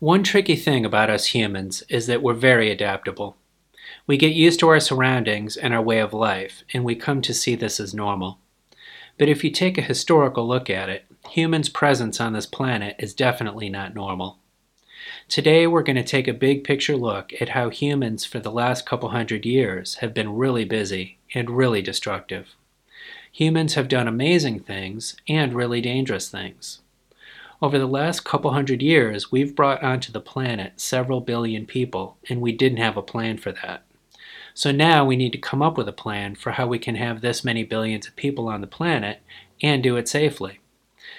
One tricky thing about us humans is that we're very adaptable. We get used to our surroundings and our way of life, and we come to see this as normal. But if you take a historical look at it, humans' presence on this planet is definitely not normal. Today, we're going to take a big picture look at how humans for the last couple hundred years have been really busy and really destructive. Humans have done amazing things and really dangerous things. Over the last couple hundred years, we've brought onto the planet several billion people, and we didn't have a plan for that. So now we need to come up with a plan for how we can have this many billions of people on the planet and do it safely.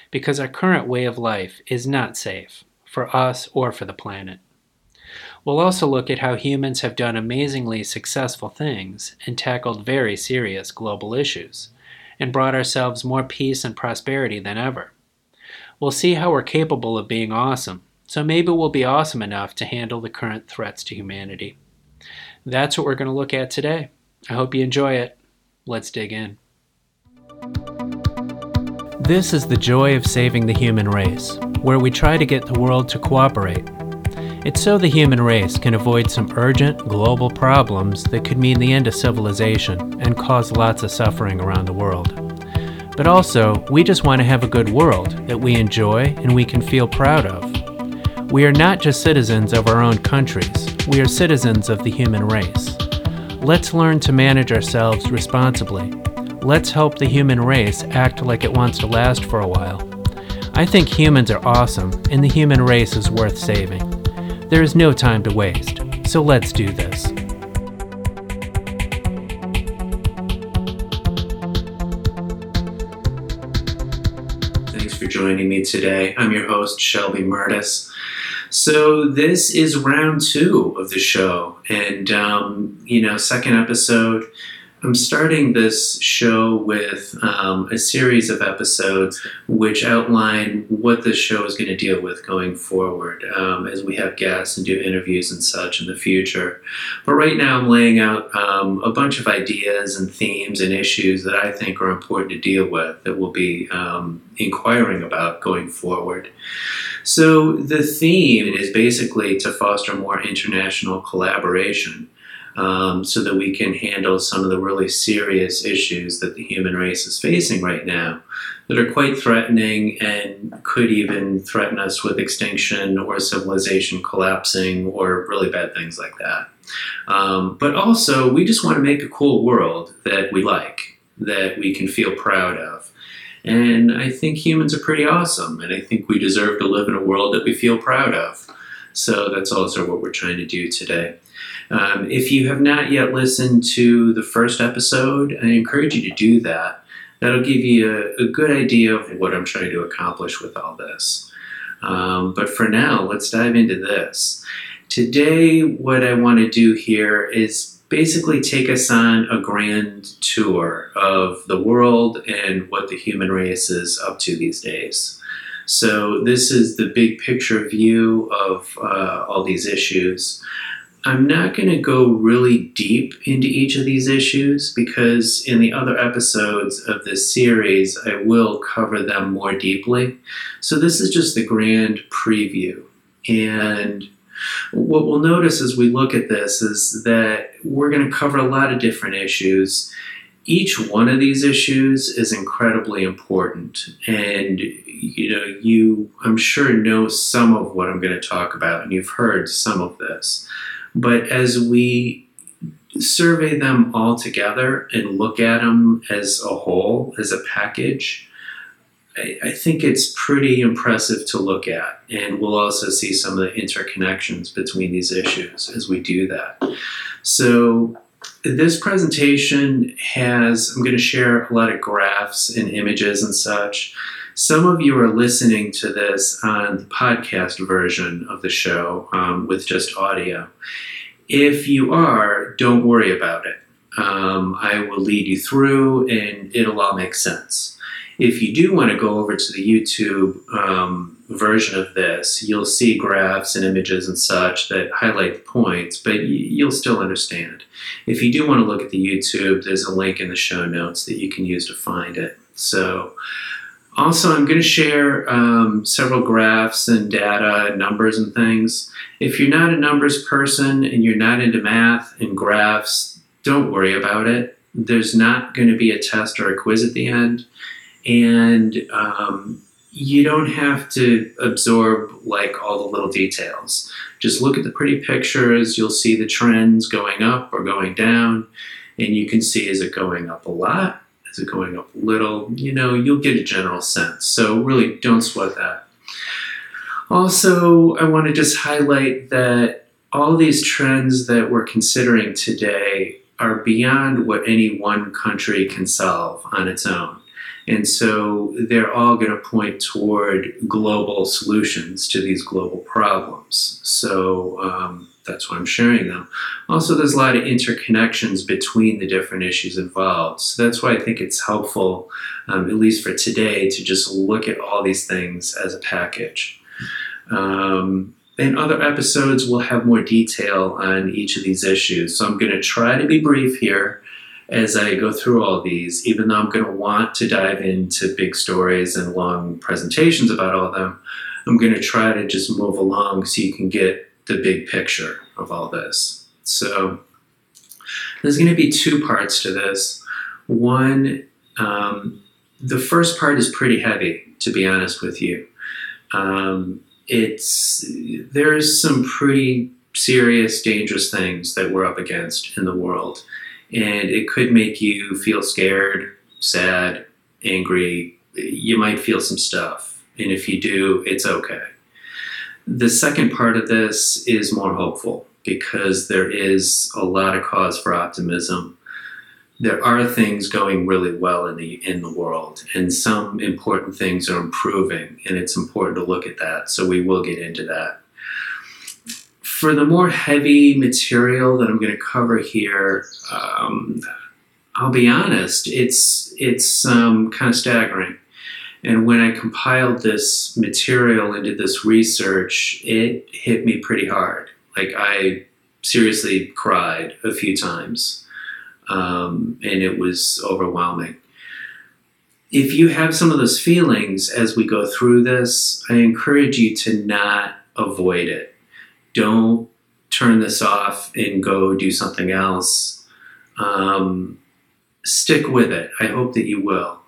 Because our current way of life is not safe, for us or for the planet. We'll also look at how humans have done amazingly successful things and tackled very serious global issues, and brought ourselves more peace and prosperity than ever. We'll see how we're capable of being awesome, so maybe we'll be awesome enough to handle the current threats to humanity. That's what we're going to look at today. I hope you enjoy it. Let's dig in. This is the joy of saving the human race, where we try to get the world to cooperate. It's so the human race can avoid some urgent global problems that could mean the end of civilization and cause lots of suffering around the world. But also, we just want to have a good world that we enjoy and we can feel proud of. We are not just citizens of our own countries, we are citizens of the human race. Let's learn to manage ourselves responsibly. Let's help the human race act like it wants to last for a while. I think humans are awesome, and the human race is worth saving. There is no time to waste, so let's do this. Joining me today. I'm your host, Shelby Murtis. So, this is round two of the show, and, um, you know, second episode I'm starting this show with um, a series of episodes which outline what this show is going to deal with going forward um, as we have guests and do interviews and such in the future. But right now, I'm laying out um, a bunch of ideas and themes and issues that I think are important to deal with that we'll be um, inquiring about going forward. So, the theme is basically to foster more international collaboration um, so that we can handle some of the really serious issues that the human race is facing right now that are quite threatening and could even threaten us with extinction or civilization collapsing or really bad things like that. Um, but also, we just want to make a cool world that we like, that we can feel proud of. And I think humans are pretty awesome, and I think we deserve to live in a world that we feel proud of. So that's also what we're trying to do today. Um, if you have not yet listened to the first episode, I encourage you to do that. That'll give you a, a good idea of what I'm trying to accomplish with all this. Um, but for now, let's dive into this. Today, what I want to do here is basically take us on a grand tour of the world and what the human race is up to these days. So, this is the big picture view of uh, all these issues. I'm not going to go really deep into each of these issues because in the other episodes of this series, I will cover them more deeply. So this is just the grand preview. And what we'll notice as we look at this is that we're going to cover a lot of different issues. Each one of these issues is incredibly important. And you know, you I'm sure know some of what I'm going to talk about and you've heard some of this. But as we survey them all together and look at them as a whole, as a package, I, I, think it's pretty impressive to look at. And we'll also see some of the interconnections between these issues as we do that. So, this presentation has, I'm going to share a lot of graphs and images and such. Some of you are listening to this on the podcast version of the show um, with just audio. If you are, don't worry about it. Um, I will lead you through and it'll all make sense. If you do want to go over to the YouTube um, version of this, you'll see graphs and images and such that highlight the points, but you'll still understand. If you do want to look at the YouTube, there's a link in the show notes that you can use to find it. So, Also, I'm going to share um, several graphs and data and numbers and things. If you're not a numbers person and you're not into math and graphs, don't worry about it. There's not going to be a test or a quiz at the end. And um, you don't have to absorb like all the little details. Just look at the pretty pictures. You'll see the trends going up or going down. And you can see is it going up a lot? Is it going up a little? You know, you'll get a general sense. So really don't sweat that. Also, I want to just highlight that all these trends that we're considering today are beyond what any one country can solve on its own. And so they're all going to point toward global solutions to these global problems. So um, that's why I'm sharing them. Also, there's a lot of interconnections between the different issues involved. So that's why I think it's helpful, um, at least for today, to just look at all these things as a package. Um, in other episodes, we'll have more detail on each of these issues. So I'm going to try to be brief here as I go through all these, even though I'm going to want to dive into big stories and long presentations about all of them. I'm going to try to just move along so you can get the big picture of all this. So there's going to be two parts to this. One, um, the first part is pretty heavy, to be honest with you. Um, it's there's some pretty serious, dangerous things that we're up against in the world, and it could make you feel scared, sad, angry. You might feel some stuff, and if you do, it's okay. The second part of this is more hopeful because there is a lot of cause for optimism. There are things going really well in the in the world, and some important things are improving, and it's important to look at that. So we will get into that. For the more heavy material that I'm going to cover here, um, I'll be honest, it's it's um, kind of staggering. And when I compiled this material and did this research, it hit me pretty hard. Like I seriously cried a few times, um, and it was overwhelming. If you have some of those feelings as we go through this, I encourage you to not avoid it. Don't turn this off and go do something else. Um, stick with it. I hope that you will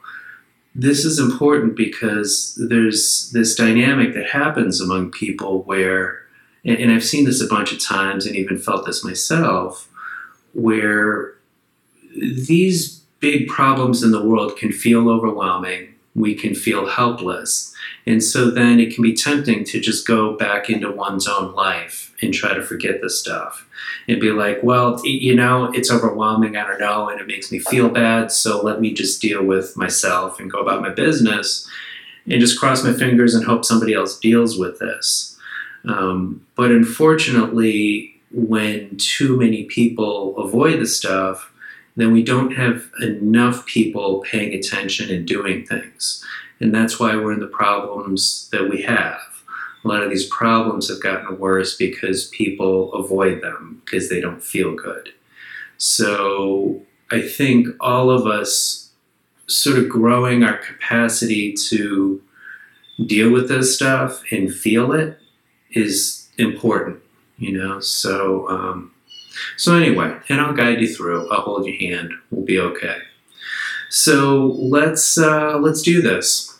this is important because there's this dynamic that happens among people where, and, I've seen this a bunch of times and even felt this myself, where these big problems in the world can feel overwhelming. We can feel helpless. And so then it can be tempting to just go back into one's own life and try to forget the stuff and be like, well, you know, it's overwhelming. I don't know. And it makes me feel bad. So let me just deal with myself and go about my business and just cross my fingers and hope somebody else deals with this. Um, but unfortunately, when too many people avoid the stuff, then we don't have enough people paying attention and doing things. And that's why we're in the problems that we have a lot of these problems have gotten worse because people avoid them because they don't feel good. So I think all of us sort of growing our capacity to deal with this stuff and feel it is important, you know. So, um, so anyway, and I'll guide you through. I'll hold your hand. We'll be okay. So let's uh, let's do this.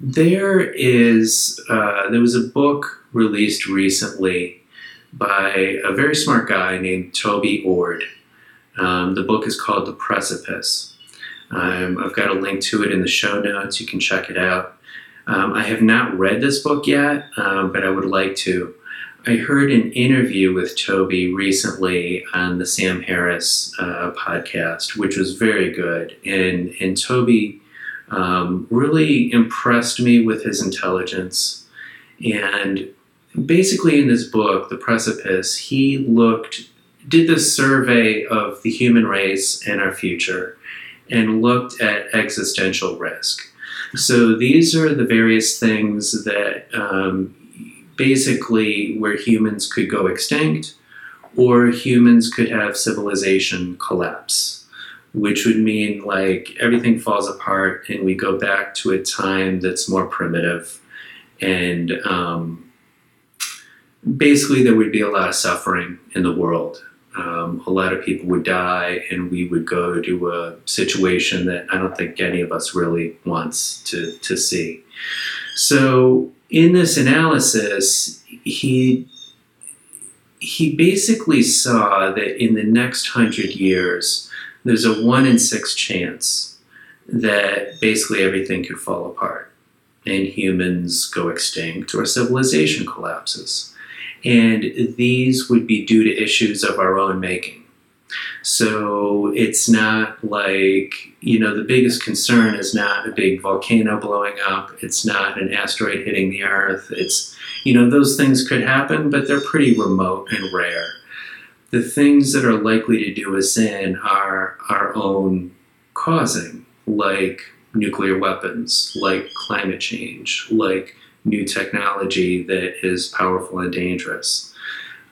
There is uh, there was a book released recently by a very smart guy named Toby Ord. Um, the book is called The Precipice. Um, I've got a link to it in the show notes. You can check it out. Um, I have not read this book yet, um, but I would like to. I heard an interview with Toby recently on the Sam Harris uh, podcast, which was very good. And and Toby um, really impressed me with his intelligence. And basically, in this book, The Precipice, he looked, did this survey of the human race and our future, and looked at existential risk. So these are the various things that um, basically where humans could go extinct or humans could have civilization collapse which would mean like everything falls apart and we go back to a time that's more primitive. And um, basically, there would be a lot of suffering in the world. Um, a lot of people would die, and we would go to a situation that I don't think any of us really wants to, to see. So, in this analysis, he he basically saw that in the next hundred years, there's a one in six chance that basically everything could fall apart and humans go extinct or civilization collapses. And these would be due to issues of our own making. So it's not like, you know, the biggest concern is not a big volcano blowing up, it's not an asteroid hitting the Earth. It's, you know, those things could happen, but they're pretty remote and rare. The things that are likely to do us in are our own causing, like nuclear weapons, like climate change, like new technology that is powerful and dangerous.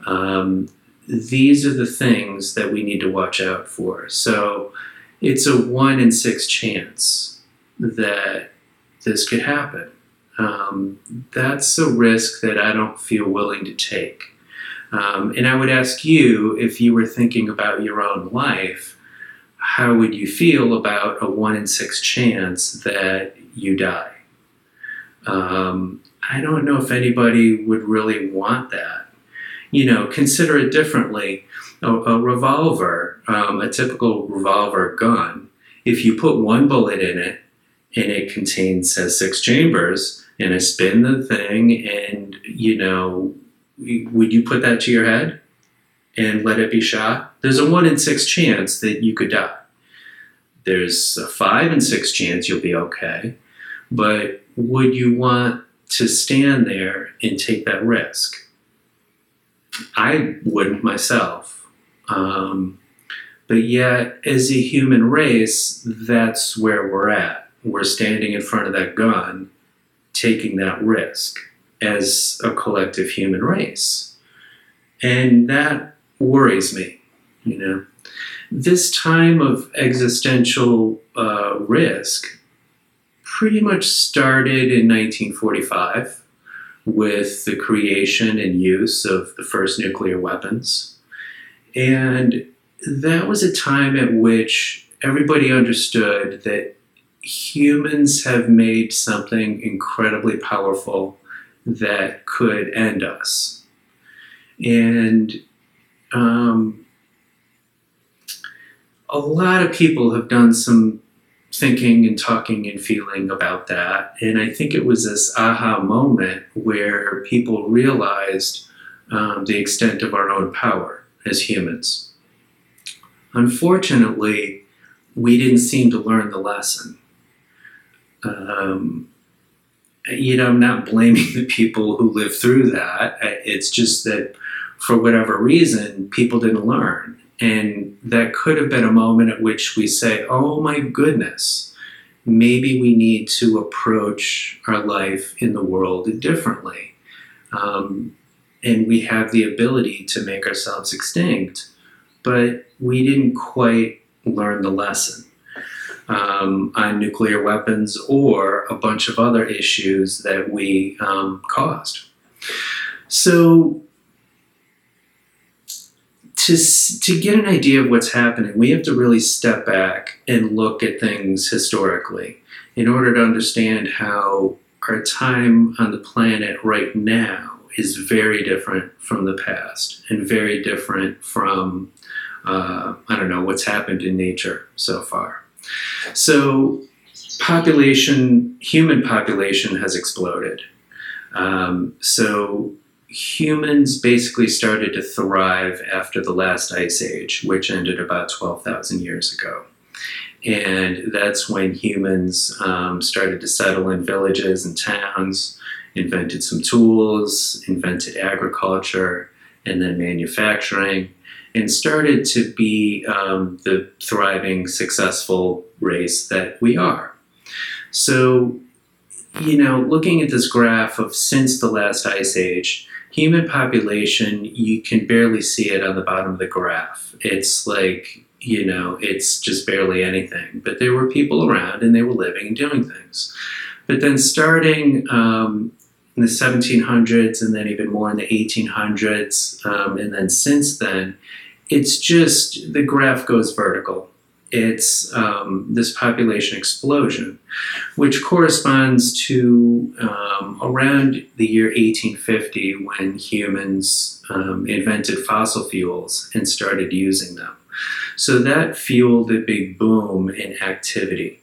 Um, these are the things that we need to watch out for. So it's a one in six chance that this could happen. Um, that's a risk that I don't feel willing to take. Um, and I would ask you if you were thinking about your own life, how would you feel about a one in six chance that you die? Um, I don't know if anybody would really want that. You know, consider it differently. A, a revolver, um, a typical revolver gun, if you put one bullet in it and it contains has six chambers, and I spin the thing, and you know, would you put that to your head and let it be shot? There's a one in six chance that you could die. There's a five in six chance you'll be okay, but would you want to stand there and take that risk? I wouldn't myself. Um, but yet, as a human race, that's where we're at. We're standing in front of that gun, taking that risk as a collective human race. And that worries me, you know. This time of existential uh, risk pretty much started in 1945 with the creation and use of the first nuclear weapons. And that was a time at which everybody understood that humans have made something incredibly powerful that could end us. And um, a lot of people have done some thinking and talking and feeling about that. And I think it was this aha moment where people realized um, the extent of our own power as humans. Unfortunately, we didn't seem to learn the lesson. Um, you know, I'm not blaming the people who lived through that. It's just that for whatever reason, people didn't learn. And that could have been a moment at which we say, oh my goodness, maybe we need to approach our life in the world differently. Um, and we have the ability to make ourselves extinct, but we didn't quite learn the lesson um, on nuclear weapons or a bunch of other issues that we um, caused. So, to, to get an idea of what's happening, we have to really step back and look at things historically in order to understand how our time on the planet right now is very different from the past and very different from, uh, I don't know, what's happened in nature so far. So, population, human population has exploded. Um, so, humans basically started to thrive after the last ice age, which ended about 12,000 years ago. And that's when humans um, started to settle in villages and towns, invented some tools, invented agriculture, and then manufacturing, and started to be um, the thriving, successful race that we are. So, you know, looking at this graph of since the last ice age, human population, you can barely see it on the bottom of the graph. It's like, you know, it's just barely anything. But there were people around and they were living and doing things. But then starting um, in the 1700s and then even more in the 1800s, um, and then since then, it's just the graph goes vertical. It's um, this population explosion, which corresponds to um, around the year 1850 when humans um, invented fossil fuels and started using them. So that fueled a big boom in activity.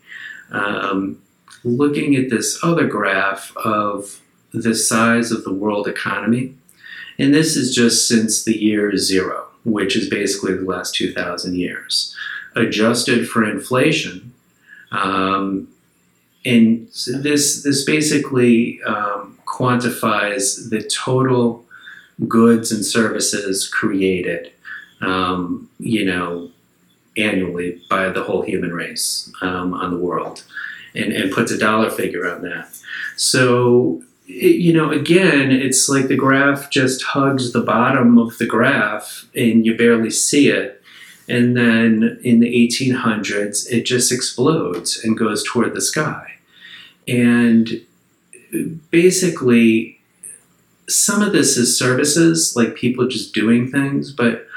Um, looking at this other graph of the size of the world economy, and this is just since the year zero, which is basically the last 2,000 years, adjusted for inflation. Um, and this this basically um, quantifies the total goods and services created, um, you know, annually by the whole human race um, on the world, and, and puts a dollar figure on that. So you know, again, it's like the graph just hugs the bottom of the graph and you barely see it. And then in the 1800s, it just explodes and goes toward the sky. And basically, some of this is services, like people just doing things, but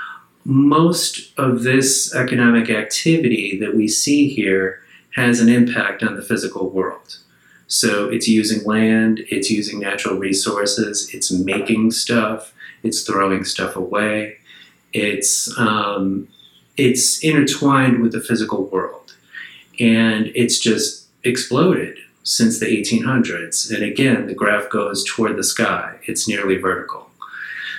most of this economic activity that we see here has an impact on the physical world. So it's using land, it's using natural resources, it's making stuff, it's throwing stuff away, it's um, it's intertwined with the physical world, and it's just exploded since the 1800s. And again, the graph goes toward the sky; it's nearly vertical.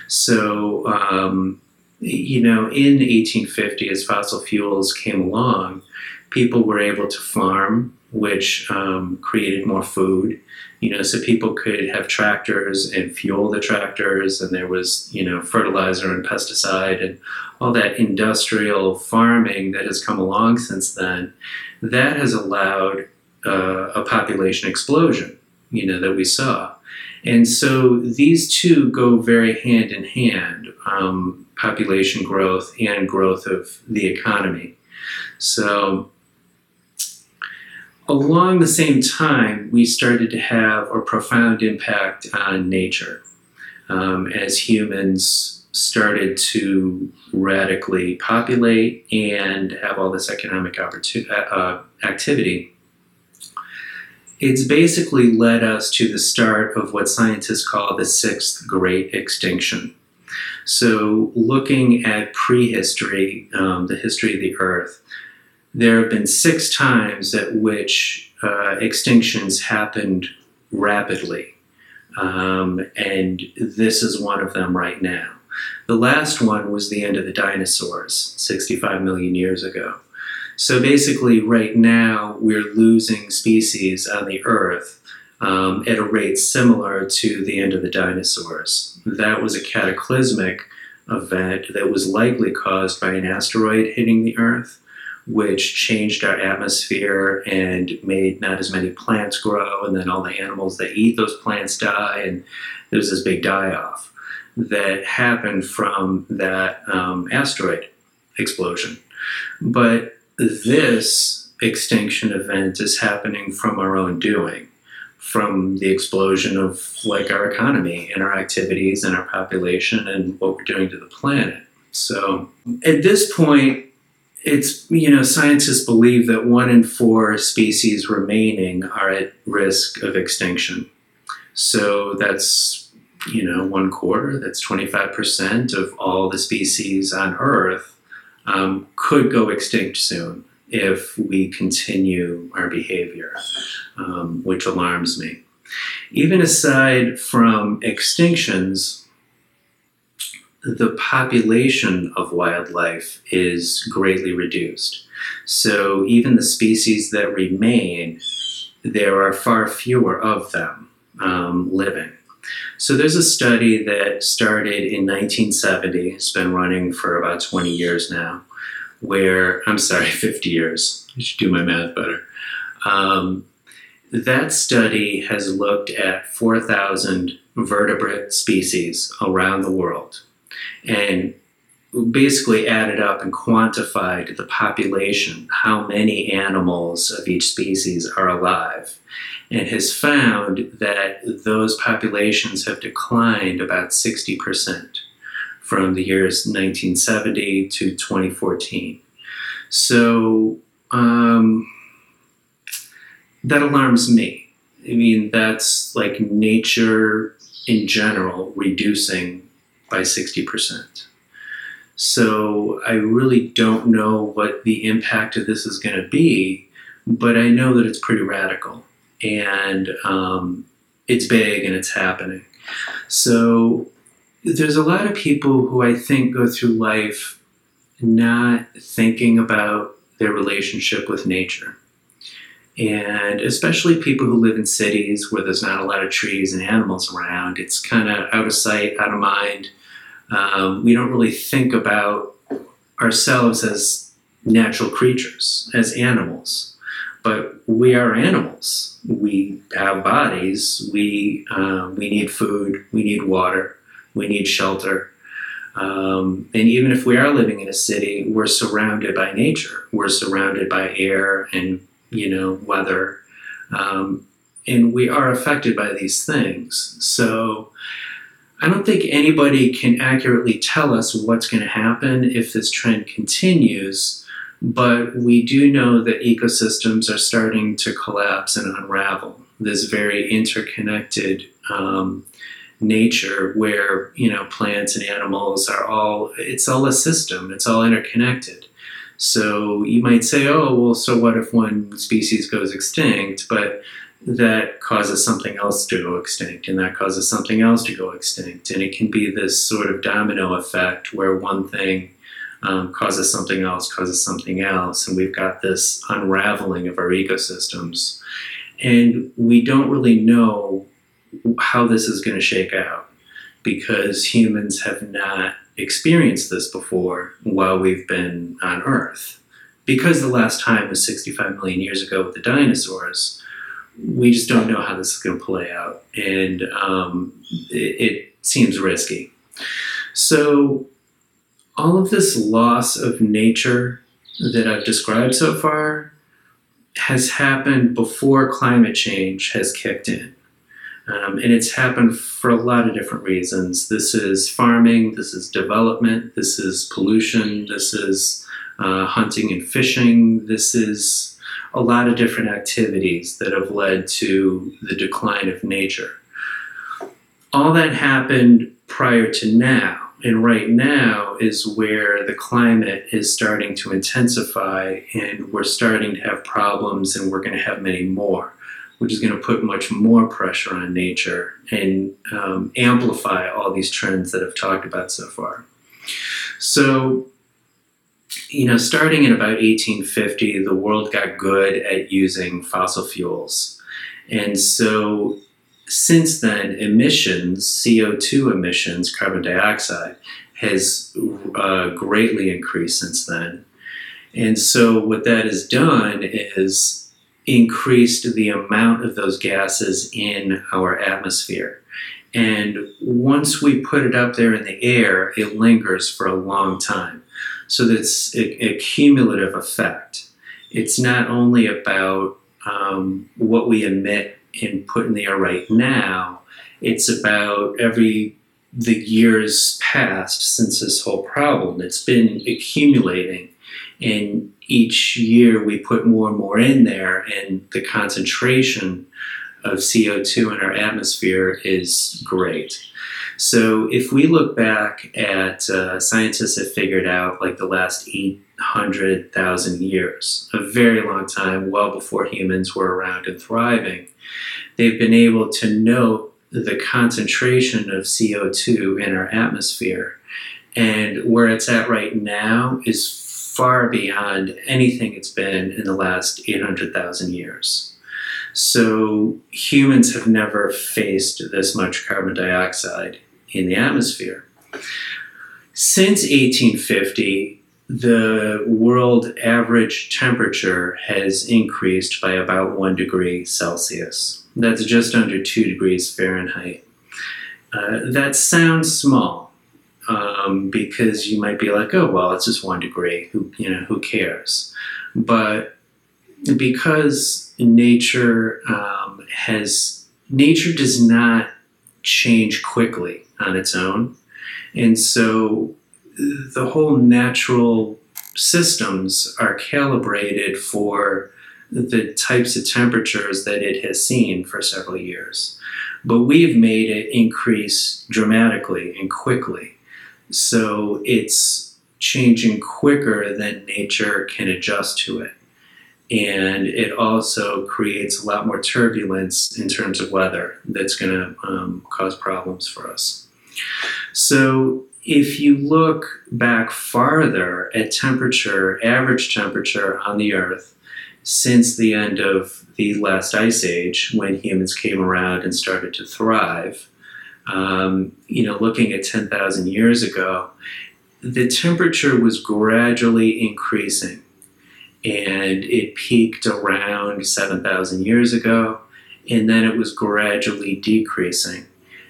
So. Um, you know, in 1850, as fossil fuels came along, people were able to farm which um, created more food. You know, so people could have tractors and fuel the tractors, and there was you know fertilizer and pesticide and all that industrial farming that has come along since then. That has allowed uh, a population explosion. You know that we saw, and so these two go very hand in hand: um, population growth and growth of the economy. So along the same time, we started to have a profound impact on nature um, as humans started to radically populate and have all this economic uh, uh, activity. It's basically led us to the start of what scientists call the sixth great extinction. So, looking at prehistory, um, the history of the Earth, there have been six times at which uh, extinctions happened rapidly. Um, and this is one of them right now. The last one was the end of the dinosaurs 65 million years ago. So basically, right now, we're losing species on the Earth um, at a rate similar to the end of the dinosaurs. That was a cataclysmic event that was likely caused by an asteroid hitting the Earth which changed our atmosphere and made not as many plants grow, and then all the animals that eat those plants die, and there was this big die off that happened from that um, asteroid explosion. But this extinction event is happening from our own doing, from the explosion of like our economy and our activities and our population and what we're doing to the planet. So at this point, it's you know scientists believe that one in four species remaining are at risk of extinction. So that's you know one quarter that's 25% of all the species on earth um, could go extinct soon if we continue our behavior um, which alarms me. Even aside from extinctions the population of wildlife is greatly reduced. So even the species that remain, there are far fewer of them um, living. So there's a study that started in 1970, it's been running for about 20 years now, where, I'm sorry, 50 years. I should do my math better. Um, that study has looked at 4,000 vertebrate species around the world and basically added up and quantified the population, how many animals of each species are alive, and has found that those populations have declined about 60% from the years 1970 to 2014. So um, that alarms me. I mean, that's like nature in general reducing by 60%. So I really don't know what the impact of this is going to be, but I know that it's pretty radical and um, it's big and it's happening. So there's a lot of people who I think go through life not thinking about their relationship with nature. And especially people who live in cities where there's not a lot of trees and animals around, it's kind of out of sight, out of mind. Um, we don't really think about ourselves as natural creatures, as animals. But we are animals. We have bodies. We, uh, we need food. We need water. We need shelter. Um, and even if we are living in a city, we're surrounded by nature. We're surrounded by air and you know weather, um, and we are affected by these things. So I don't think anybody can accurately tell us what's going to happen if this trend continues. But we do know that ecosystems are starting to collapse and unravel. This very interconnected um, nature where you know plants and animals are all it's all a system it's all interconnected so you might say oh well so what if one species goes extinct? But that causes something else to go extinct and that causes something else to go extinct. And it can be this sort of domino effect where one thing um, causes something else causes something else and we've got this unraveling of our ecosystems. And we don't really know how this is going to shake out because humans have not experienced this before while we've been on Earth. Because the last time was 65 million years ago with the dinosaurs, we just don't know how this is going to play out, and um, it, it seems risky. So, all of this loss of nature that I've described so far has happened before climate change has kicked in. Um, and it's happened for a lot of different reasons. This is farming, this is development, this is pollution, this is uh, hunting and fishing, this is a lot of different activities that have led to the decline of nature. All that happened prior to now. And right now is where the climate is starting to intensify, and we're starting to have problems, and we're going to have many more which is going to put much more pressure on nature and um, amplify all these trends that I've talked about so far. So, you know, starting in about 1850, the world got good at using fossil fuels. And so, since then, emissions, CO2 emissions, carbon dioxide, has uh, greatly increased since then. And so, what that has done is increased the amount of those gases in our atmosphere. And once we put it up there in the air, it lingers for a long time. So that's a, a cumulative effect. It's not only about um, what we emit and put in the air right now, it's about every the years past since this whole problem. It's been accumulating and each year we put more and more in there, and the concentration of CO2 in our atmosphere is great. So if we look back at uh, scientists have figured out like the last 800,000 years, a very long time, well before humans were around and thriving, they've been able to note the concentration of CO2 in our atmosphere. And where it's at right now is far beyond anything it's been in the last 800,000 years. So humans have never faced this much carbon dioxide in the atmosphere. Since 1850, the world average temperature has increased by about one degree Celsius. That's just under two degrees Fahrenheit. Uh, that sounds small, um, because you might be like, oh well, it's just one degree. Who you know who cares? But because nature um, has nature does not change quickly on its own, and so the whole natural systems are calibrated for the types of temperatures that it has seen for several years. But we've made it increase dramatically and quickly. So it's changing quicker than nature can adjust to it. And it also creates a lot more turbulence in terms of weather that's going to um, cause problems for us. So if you look back farther at temperature, average temperature on the Earth, since the end of the last ice age, when humans came around and started to thrive, um, you know, looking at 10,000 years ago, the temperature was gradually increasing. And it peaked around 7,000 years ago, and then it was gradually decreasing.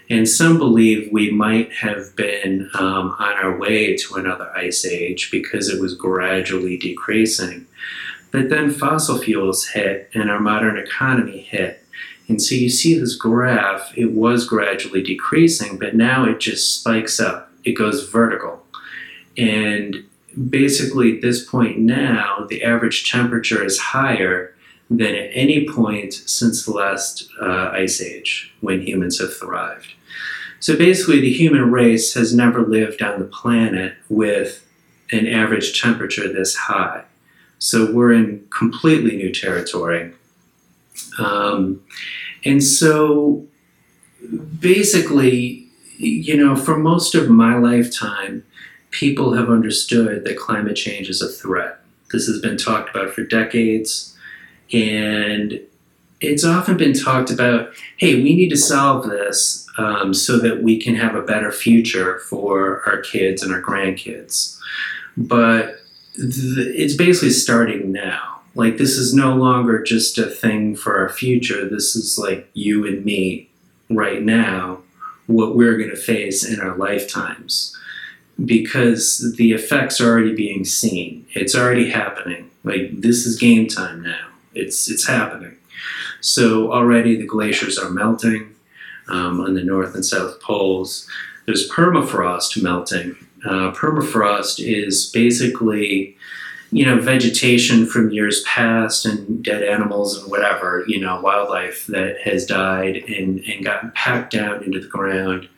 And some believe we might have been um, on our way to another ice age because it was gradually decreasing. But then fossil fuels hit and our modern economy hit. And so you see this graph, it was gradually decreasing, but now it just spikes up. It goes vertical. And basically, at this point now, the average temperature is higher than at any point since the last uh, ice age when humans have thrived. So basically, the human race has never lived on the planet with an average temperature this high. So we're in completely new territory. Um, and so basically, you know, for most of my lifetime, people have understood that climate change is a threat. This has been talked about for decades. And it's often been talked about hey, we need to solve this um, so that we can have a better future for our kids and our grandkids. But it's basically starting now. Like this is no longer just a thing for our future. This is like you and me right now, what we're going to face in our lifetimes. Because the effects are already being seen. It's already happening. Like this is game time now. It's it's happening. So already the glaciers are melting um, on the north and south poles. There's permafrost melting uh, permafrost is basically, you know, vegetation from years past and dead animals and whatever, you know, wildlife that has died and, and gotten packed down into the ground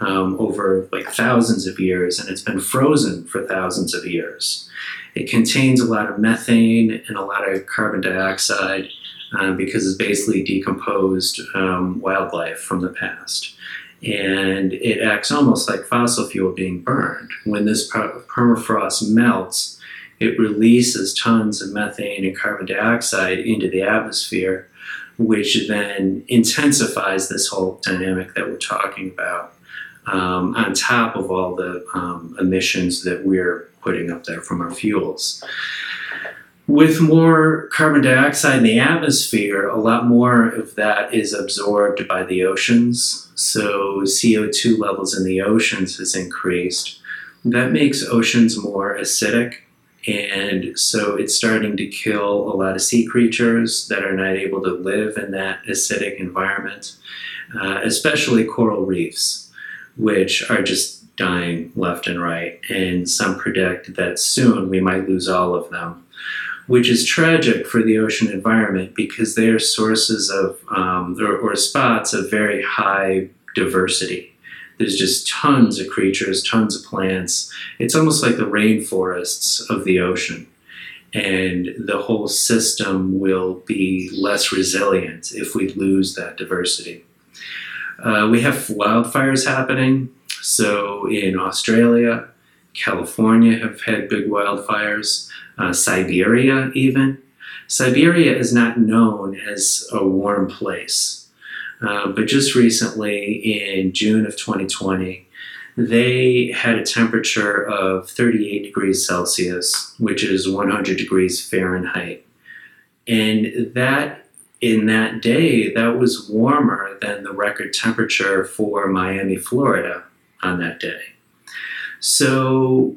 um, over like thousands of years, and it's been frozen for thousands of years. It contains a lot of methane and a lot of carbon dioxide um, because it's basically decomposed um, wildlife from the past and it acts almost like fossil fuel being burned. When this permafrost melts, it releases tons of methane and carbon dioxide into the atmosphere, which then intensifies this whole dynamic that we're talking about, um, on top of all the um, emissions that we're putting up there from our fuels. With more carbon dioxide in the atmosphere, a lot more of that is absorbed by the oceans. So CO2 levels in the oceans has increased. That makes oceans more acidic. And so it's starting to kill a lot of sea creatures that are not able to live in that acidic environment, uh, especially coral reefs, which are just dying left and right. And some predict that soon we might lose all of them which is tragic for the ocean environment because they are sources of um, or, or, spots of very high diversity. There's just tons of creatures, tons of plants. It's almost like the rainforests of the ocean. And the whole system will be less resilient if we lose that diversity. Uh, we have wildfires happening. So in Australia, California have had big wildfires uh, Siberia, even. Siberia is not known as a warm place, uh, but just recently, in June of 2020, they had a temperature of 38 degrees Celsius, which is 100 degrees Fahrenheit. And that in that day, that was warmer than the record temperature for Miami, Florida on that day. So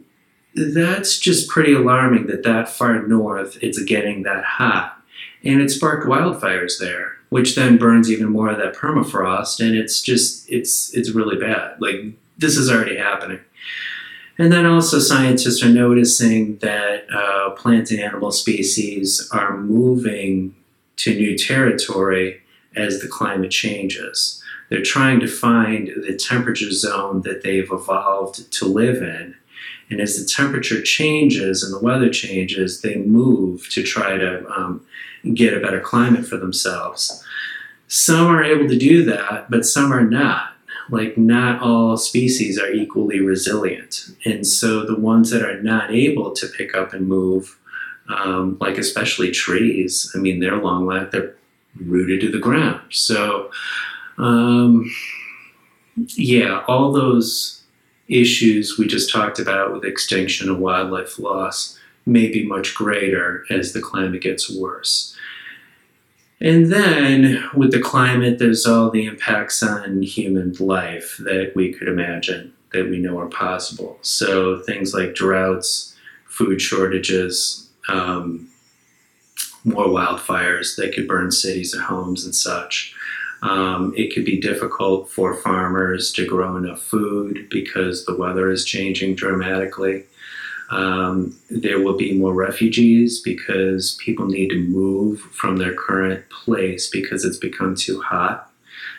that's just pretty alarming that that far north it's getting that hot. And it sparked wildfires there, which then burns even more of that permafrost, and it's just it's it's really bad. Like this is already happening. And then also, scientists are noticing that uh, plant and animal species are moving to new territory as the climate changes. They're trying to find the temperature zone that they've evolved to live in. And as the temperature changes and the weather changes, they move to try to um, get a better climate for themselves. Some are able to do that, but some are not. Like, not all species are equally resilient. And so, the ones that are not able to pick up and move, um, like especially trees, I mean, they're long lived, they're rooted to the ground. So, um, yeah, all those issues we just talked about with extinction and wildlife loss may be much greater as the climate gets worse. And then with the climate, there's all the impacts on human life that we could imagine that we know are possible. So things like droughts, food shortages, um, more wildfires that could burn cities and homes and such. Um, it could be difficult for farmers to grow enough food because the weather is changing dramatically. Um, there will be more refugees because people need to move from their current place because it's become too hot.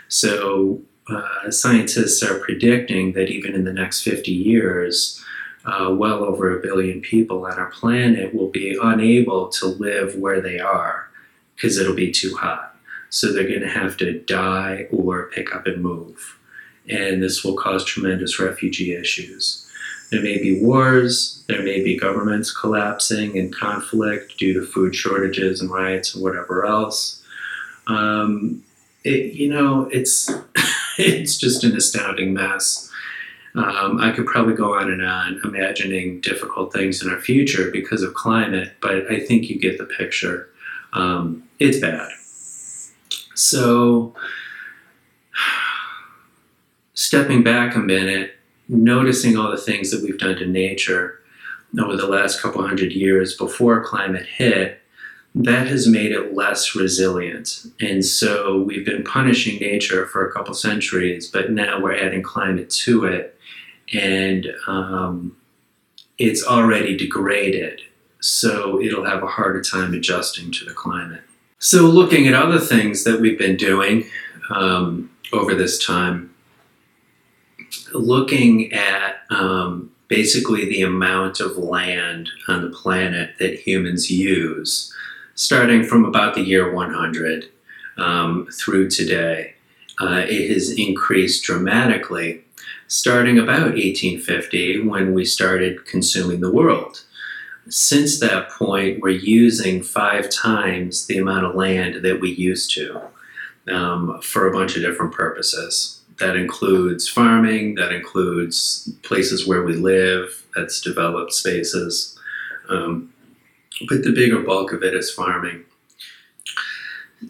So, uh, scientists are predicting that even in the next 50 years, uh, well over a billion people on our planet will be unable to live where they are because it'll be too hot. So they're going to have to die or pick up and move. And this will cause tremendous refugee issues. There may be wars, there may be governments collapsing and conflict due to food shortages and riots and whatever else. Um, it, you know, it's it's just an astounding mess. Um, I could probably go on and on imagining difficult things in our future because of climate, but I think you get the picture. Um, it's bad. So, stepping back a minute, noticing all the things that we've done to nature over the last couple hundred years before climate hit, that has made it less resilient. And so we've been punishing nature for a couple centuries, but now we're adding climate to it and um, it's already degraded, so it'll have a harder time adjusting to the climate. So, looking at other things that we've been doing um, over this time, looking at um, basically the amount of land on the planet that humans use, starting from about the year 100 um, through today, uh, it has increased dramatically starting about 1850 when we started consuming the world. Since that point, we're using five times the amount of land that we used to um, for a bunch of different purposes. That includes farming, that includes places where we live, that's developed spaces. Um, but the bigger bulk of it is farming.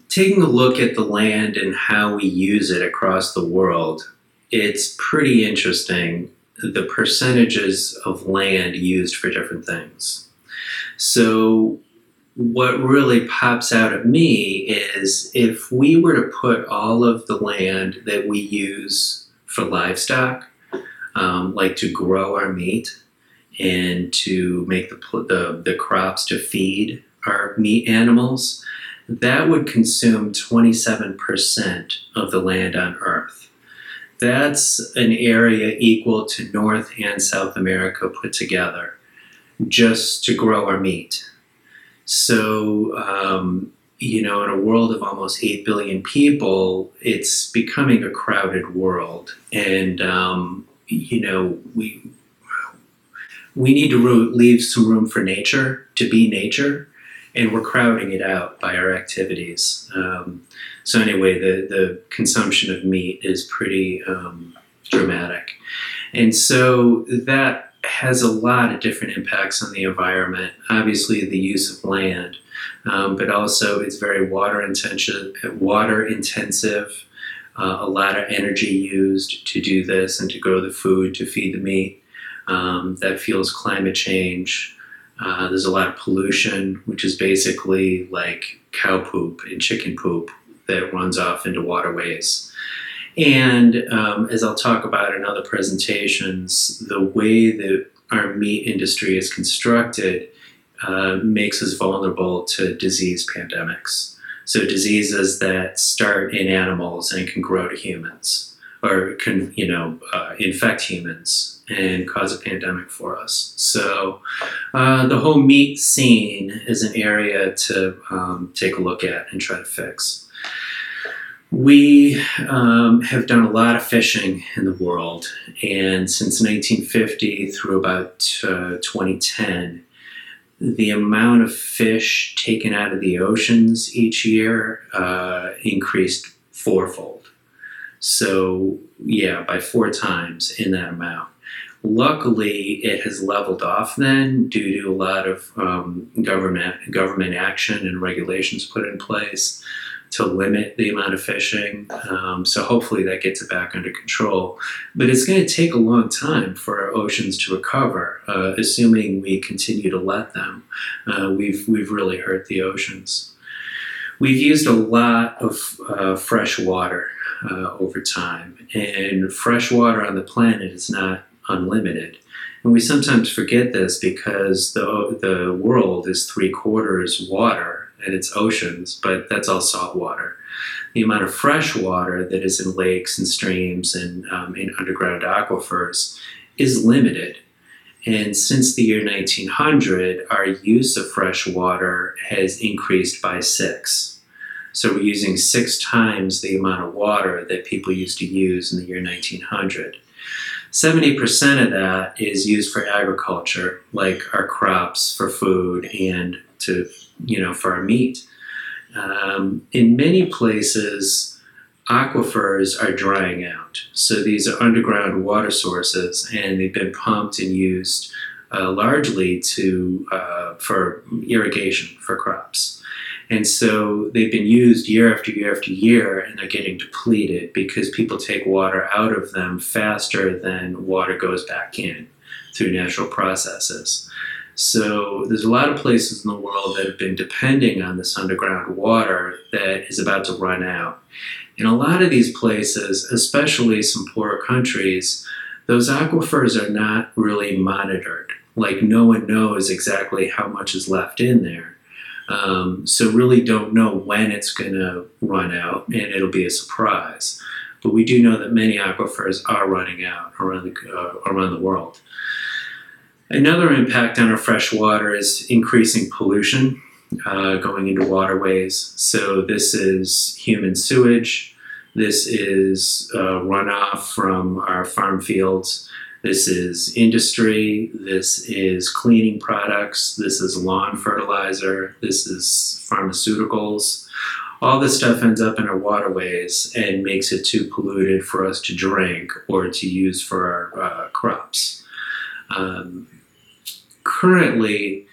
Taking a look at the land and how we use it across the world, it's pretty interesting the percentages of land used for different things. So, what really pops out at me is if we were to put all of the land that we use for livestock, um, like to grow our meat and to make the, the, the crops to feed our meat animals, that would consume 27% of the land on Earth. That's an area equal to North and South America put together just to grow our meat. So, um, you know, in a world of almost 8 billion people, it's becoming a crowded world. And, um, you know, we, we need to leave some room for nature to be nature, and we're crowding it out by our activities. Um, so anyway, the the consumption of meat is pretty um, dramatic, and so that has a lot of different impacts on the environment. Obviously, the use of land, um, but also it's very water intensive. Water intensive. Uh, a lot of energy used to do this and to grow the food to feed the meat. Um, that fuels climate change. Uh, there's a lot of pollution, which is basically like cow poop and chicken poop that runs off into waterways. And um, as I'll talk about in other presentations, the way that our meat industry is constructed uh, makes us vulnerable to disease pandemics. So diseases that start in animals and can grow to humans, or can you know uh, infect humans and cause a pandemic for us. So uh, the whole meat scene is an area to um, take a look at and try to fix. We um, have done a lot of fishing in the world, and since 1950 through about uh, 2010, the amount of fish taken out of the oceans each year uh, increased fourfold. So, yeah, by four times in that amount. Luckily, it has leveled off then due to a lot of um, government government action and regulations put in place to limit the amount of fishing. Um, so hopefully that gets it back under control. But it's going to take a long time for our oceans to recover, uh, assuming we continue to let them. Uh, we've we've really hurt the oceans. We've used a lot of uh, fresh water uh, over time, and fresh water on the planet is not unlimited. And we sometimes forget this because the, the world is three quarters water and its oceans, but that's all salt water. The amount of fresh water that is in lakes and streams and um, in underground aquifers is limited. And since the year 1900, our use of fresh water has increased by six. So we're using six times the amount of water that people used to use in the year 1900. 70% of that is used for agriculture, like our crops for food and to you know for our meat. Um, in many places, aquifers are drying out. So these are underground water sources, and they've been pumped and used uh, largely to uh, for irrigation for crops. And so they've been used year after year after year, and they're getting depleted because people take water out of them faster than water goes back in through natural processes. So there's a lot of places in the world that have been depending on this underground water that is about to run out. In a lot of these places, especially some poorer countries, those aquifers are not really monitored. Like no one knows exactly how much is left in there. Um, so really don't know when it's going to run out, and it'll be a surprise. But we do know that many aquifers are running out around the uh, around the world. Another impact on our fresh water is increasing pollution uh, going into waterways. So, this is human sewage, this is uh, runoff from our farm fields, this is industry, this is cleaning products, this is lawn fertilizer, this is pharmaceuticals. All this stuff ends up in our waterways and makes it too polluted for us to drink or to use for our uh, crops. Um, currently,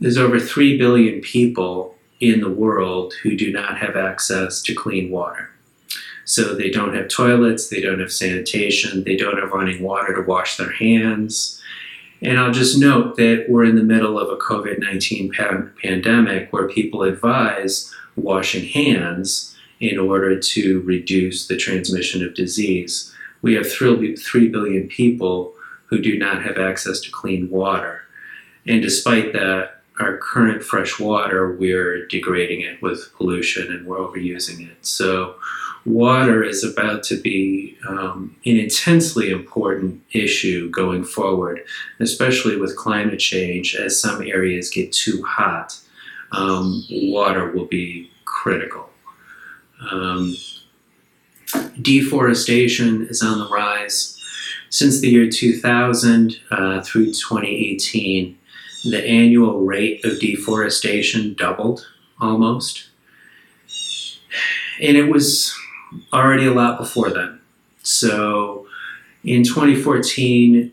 there's over 3 billion people in the world who do not have access to clean water. So they don't have toilets, they don't have sanitation, they don't have running water to wash their hands. And I'll just note that we're in the middle of a COVID 19 pandemic where people advise washing hands in order to reduce the transmission of disease. We have 3 billion people who do not have access to clean water. And despite that, our current fresh water, we're degrading it with pollution and we're overusing it. So, water is about to be um, an intensely important issue going forward, especially with climate change. As some areas get too hot, um, water will be critical. Um, deforestation is on the rise. Since the year 2000 uh, through 2018, the annual rate of deforestation doubled almost. And it was already a lot before then. So in 2014,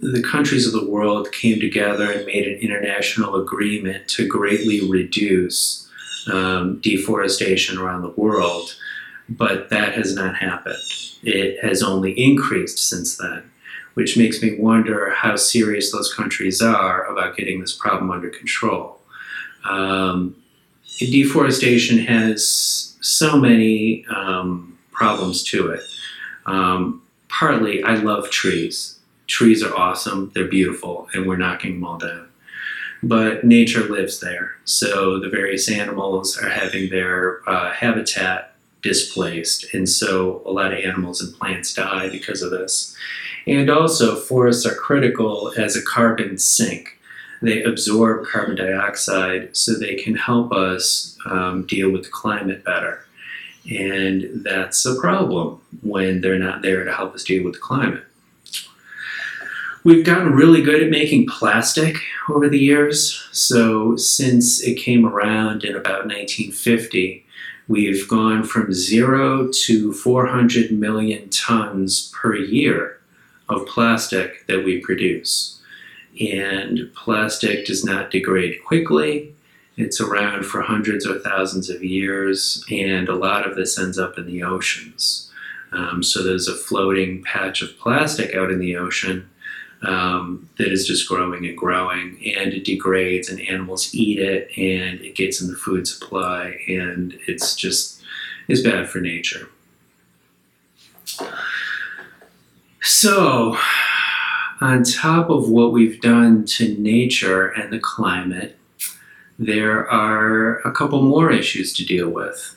the countries of the world came together and made an international agreement to greatly reduce um, deforestation around the world, but that has not happened. It has only increased since then which makes me wonder how serious those countries are about getting this problem under control. Um, deforestation has so many um, problems to it. Um, partly, I love trees. Trees are awesome, they're beautiful, and we're knocking them all down. But nature lives there, so the various animals are having their uh, habitat displaced, and so a lot of animals and plants die because of this. And also, forests are critical as a carbon sink. They absorb carbon dioxide so they can help us um, deal with the climate better. And that's a problem when they're not there to help us deal with the climate. We've gotten really good at making plastic over the years. So, since it came around in about 1950, we've gone from zero to 400 million tons per year of plastic that we produce. And plastic does not degrade quickly. It's around for hundreds or thousands of years, and a lot of this ends up in the oceans. Um, so there's a floating patch of plastic out in the ocean um, that is just growing and growing, and it degrades, and animals eat it, and it gets in the food supply, and it's just is bad for nature. So, on top of what we've done to nature and the climate, there are a couple more issues to deal with.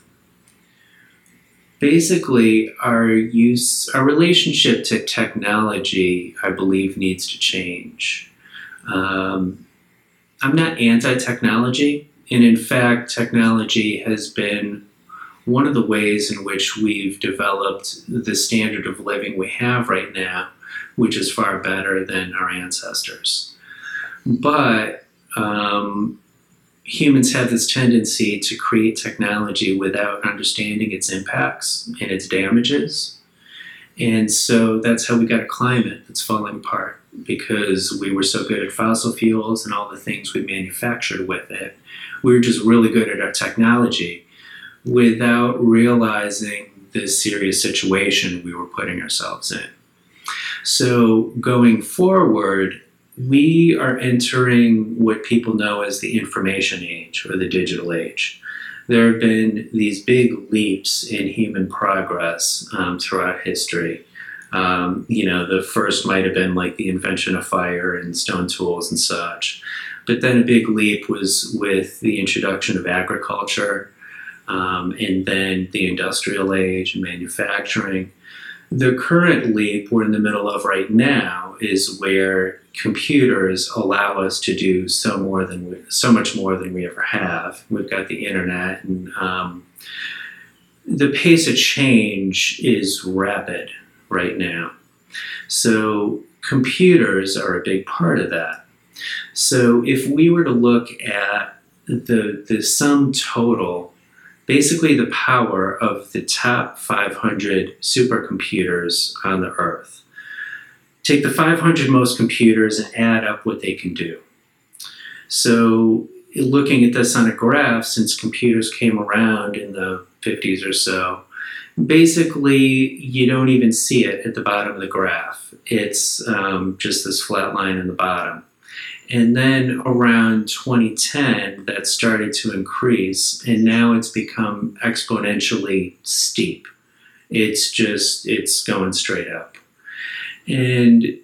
Basically, our use, our relationship to technology, I believe, needs to change. Um, I'm not anti technology, and in fact, technology has been one of the ways in which we've developed the standard of living we have right now, which is far better than our ancestors. But um, humans have this tendency to create technology without understanding its impacts and its damages. And so that's how we got a climate that's falling apart because we were so good at fossil fuels and all the things we manufactured with it. We were just really good at our technology without realizing the serious situation we were putting ourselves in. So, going forward, we are entering what people know as the information age or the digital age. There have been these big leaps in human progress um, throughout history. Um, you know, the first might have been like the invention of fire and stone tools and such. But then a big leap was with the introduction of agriculture um, and then the industrial age and manufacturing. The current leap we're in the middle of right now is where computers allow us to do so more than we, so much more than we ever have. We've got the internet, and um, the pace of change is rapid right now. So computers are a big part of that. So if we were to look at the the sum total basically the power of the top 500 supercomputers on the earth. Take the 500 most computers and add up what they can do. So, looking at this on a graph, since computers came around in the 50s or so, basically you don't even see it at the bottom of the graph. It's um, just this flat line in the bottom. And then around 2010, that started to increase, and now it's become exponentially steep. It's just, it's going straight up. And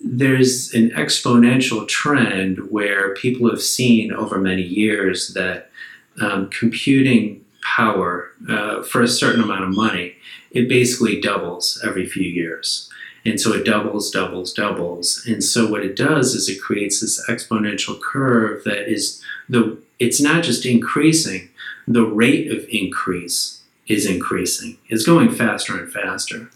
there's an exponential trend where people have seen over many years that um, computing power uh, for a certain amount of money, it basically doubles every few years. And so it doubles, doubles, doubles. And so what it does is it creates this exponential curve that is the it's not just increasing, the rate of increase is increasing. It's going faster and faster.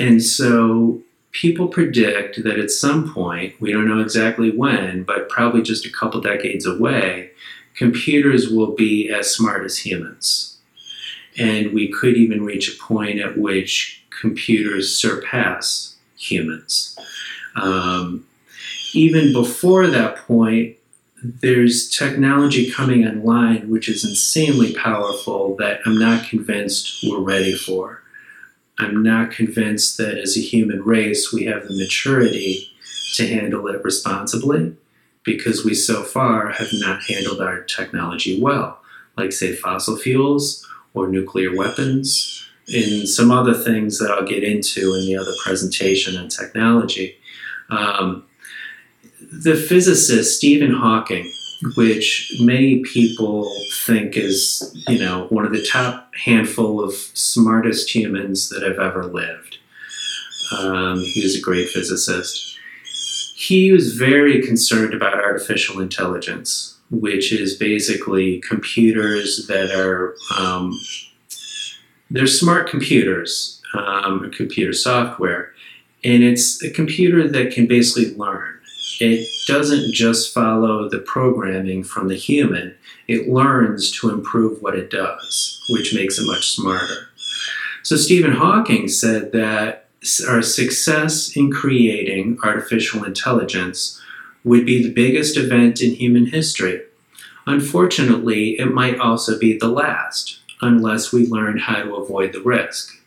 And so people predict that at some point, we don't know exactly when, but probably just a couple decades away, computers will be as smart as humans. And we could even reach a point at which computers surpass humans. Um, even before that point, there's technology coming online which is insanely powerful that I'm not convinced we're ready for. I'm not convinced that as a human race we have the maturity to handle it responsibly because we so far have not handled our technology well, like, say, fossil fuels or nuclear weapons and some other things that I'll get into in the other presentation on technology. Um, the physicist Stephen Hawking, which many people think is, you know, one of the top handful of smartest humans that have ever lived. Um, he was a great physicist. He was very concerned about artificial intelligence, which is basically computers that are um, they're smart computers, um, computer software, and it's a computer that can basically learn. It doesn't just follow the programming from the human, it learns to improve what it does, which makes it much smarter. So, Stephen Hawking said that our success in creating artificial intelligence would be the biggest event in human history. Unfortunately, it might also be the last, unless we learn how to avoid the risk.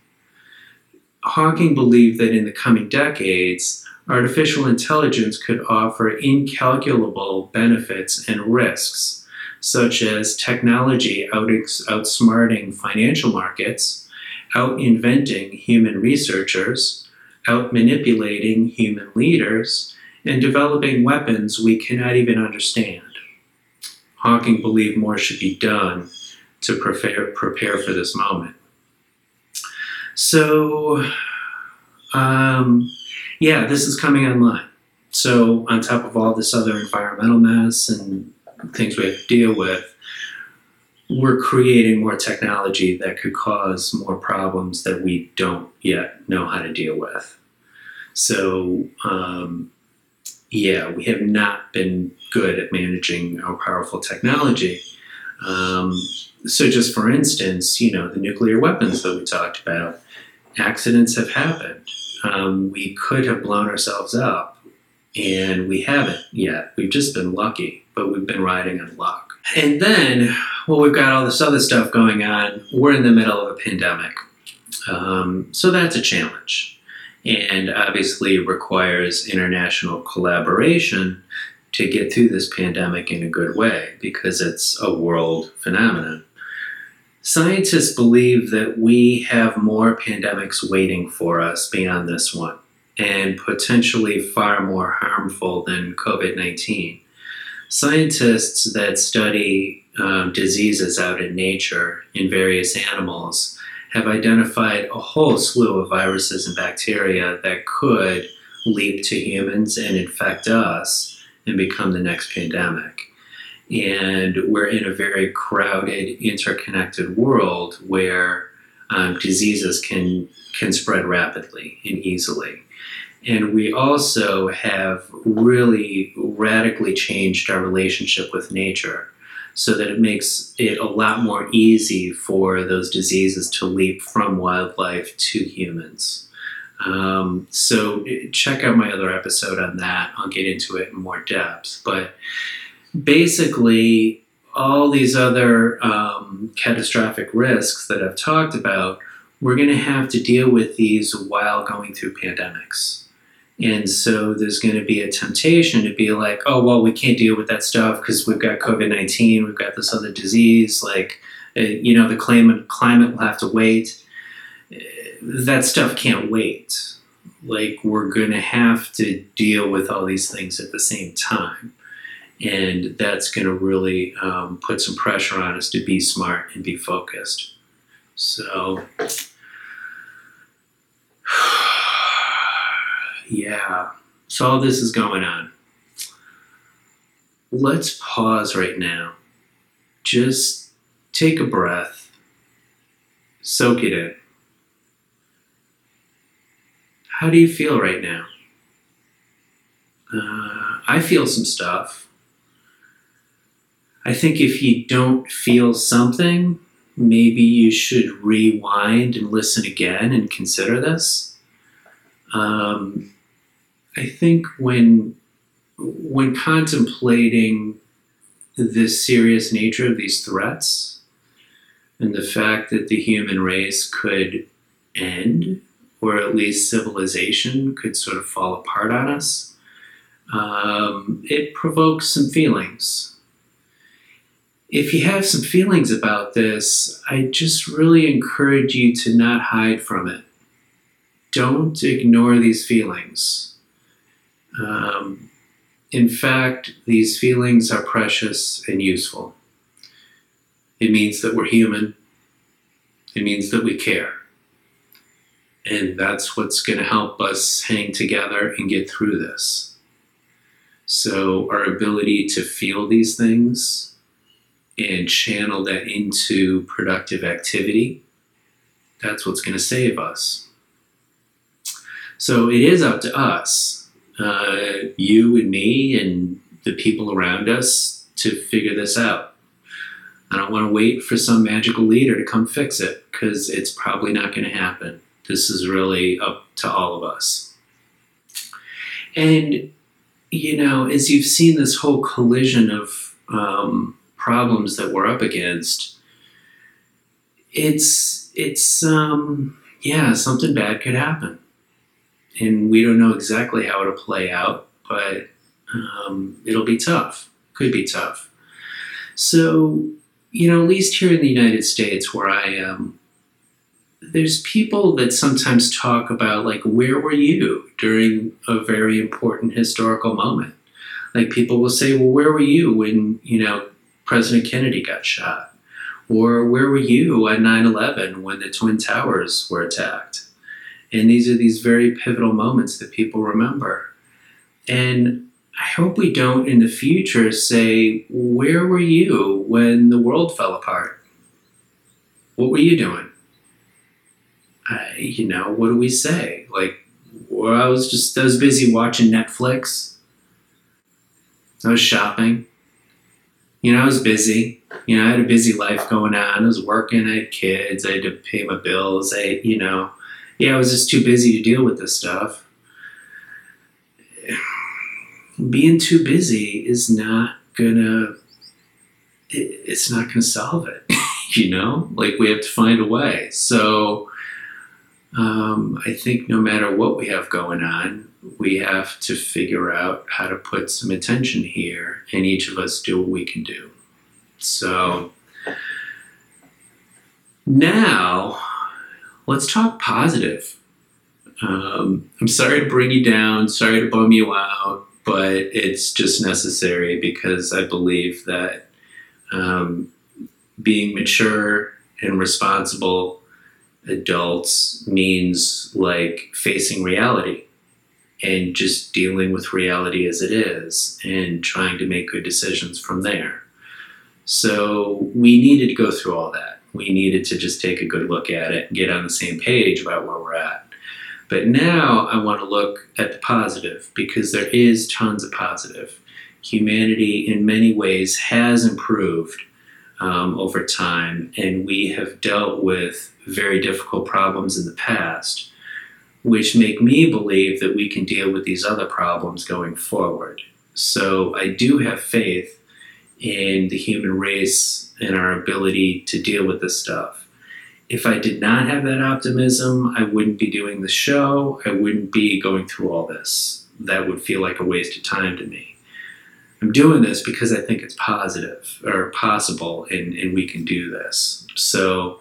Hawking believed that in the coming decades, artificial intelligence could offer incalculable benefits and risks, such as technology out- outsmarting financial markets, out inventing human researchers, out manipulating human leaders, and developing weapons we cannot even understand. Hawking believed more should be done to prepare, prepare for this moment. So, um, yeah, this is coming online. So, on top of all this other environmental mess and things we have to deal with, we're creating more technology that could cause more problems that we don't yet know how to deal with. So, um, yeah, we have not been good at managing our powerful technology. Um, so, just for instance, you know, the nuclear weapons that we talked about, accidents have happened. Um, we could have blown ourselves up, and we haven't yet. We've just been lucky, but we've been riding on luck. And then, well, we've got all this other stuff going on. We're in the middle of a pandemic. Um, so, that's a challenge. And obviously requires international collaboration to get through this pandemic in a good way because it's a world phenomenon. Scientists believe that we have more pandemics waiting for us beyond this one, and potentially far more harmful than COVID 19. Scientists that study um, diseases out in nature in various animals have identified a whole slew of viruses and bacteria that could leap to humans and infect us and become the next pandemic. And we're in a very crowded, interconnected world where um, diseases can, can spread rapidly and easily. And we also have really radically changed our relationship with nature so that it makes it a lot more easy for those diseases to leap from wildlife to humans. Um, so check out my other episode on that. I'll get into it in more depth. But basically, all these other um, catastrophic risks that I've talked about, we're going to have to deal with these while going through pandemics. And so there's going to be a temptation to be like, oh, well, we can't deal with that stuff because we've got COVID 19, we've got this other disease. Like, uh, you know, the climate, climate will have to wait. That stuff can't wait. Like, we're going to have to deal with all these things at the same time and that's going to really um, put some pressure on us to be smart and be focused. So, yeah, so all this is going on. Let's pause right now. Just take a breath, soak it in. How do you feel right now? Uh, I feel some stuff. I think if you don't feel something, maybe you should rewind and listen again and consider this. Um, I think when when contemplating the serious nature of these threats and the fact that the human race could end, or at least civilization could sort of fall apart on us, um, it provokes some feelings. If you have some feelings about this, I just really encourage you to not hide from it. Don't ignore these feelings. Um, in fact, these feelings are precious and useful. It means that we're human. It means that we care. And that's what's going to help us hang together and get through this. So, our ability to feel these things and channel that into productive activity, that's what's going to save us. So, it is up to us, uh, you and me, and the people around us, to figure this out. I don't want to wait for some magical leader to come fix it because it's probably not going to happen. This is really up to all of us. And, you know, as you've seen this whole collision of um, problems that we're up against, it's, it's, um, yeah, something bad could happen. And we don't know exactly how it'll play out, but um, it'll be tough. Could be tough. So, you know, at least here in the United States where I am, there's people that sometimes talk about, like, where were you during a very important historical moment? Like, people will say, well, where were you when, you know, President Kennedy got shot? Or where were you at 9 11 when the Twin Towers were attacked? And these are these very pivotal moments that people remember. And I hope we don't in the future say, Where were you when the world fell apart? What were you doing? I, you know, what do we say? Like, well, I was just, I was busy watching Netflix. I was shopping. You know, I was busy. You know, I had a busy life going on. I was working, I had kids, I had to pay my bills. I, you know, yeah, I was just too busy to deal with this stuff being too busy is not gonna it's not gonna solve it you know like we have to find a way so um, i think no matter what we have going on we have to figure out how to put some attention here and each of us do what we can do. So now let's talk positive. Um, i'm sorry to bring you down sorry to bum you out but it's just necessary because I believe that um, being mature and responsible adults means like facing reality and just dealing with reality as it is and trying to make good decisions from there. So we needed to go through all that. We needed to just take a good look at it and get on the same page about where we're at. But now I want to look at the positive because there is tons of positive. Humanity, in many ways, has improved um, over time, and we have dealt with very difficult problems in the past, which make me believe that we can deal with these other problems going forward. So I do have faith in the human race and our ability to deal with this stuff if I did not have that optimism, I wouldn't be doing the show. I wouldn't be going through all this. That would feel like a waste of time to me. I'm doing this because I think it's positive or possible and, and we can do this. So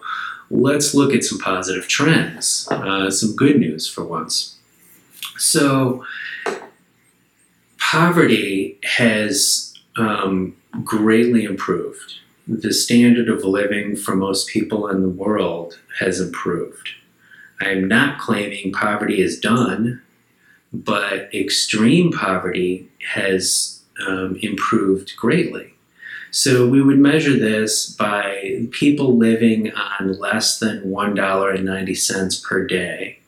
let's look at some positive trends, uh, some good news for once. So, poverty has um, greatly improved the standard of living for most people in the world has improved. I am not claiming poverty is done, but extreme poverty has um, improved greatly. So we would measure this by people living on less than $1.90 per day.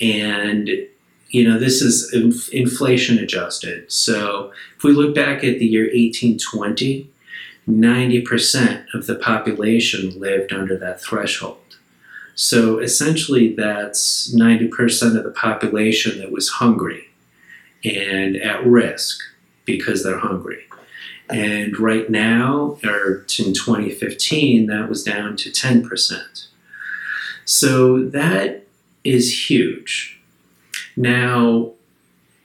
And, you know, this is inf- inflation adjusted. So if we look back at the year 1820, 90% of the population lived under that threshold. So essentially, that's 90% of the population that was hungry and at risk because they're hungry. And right now, or in 2015, that was down to 10%. So that is huge. Now,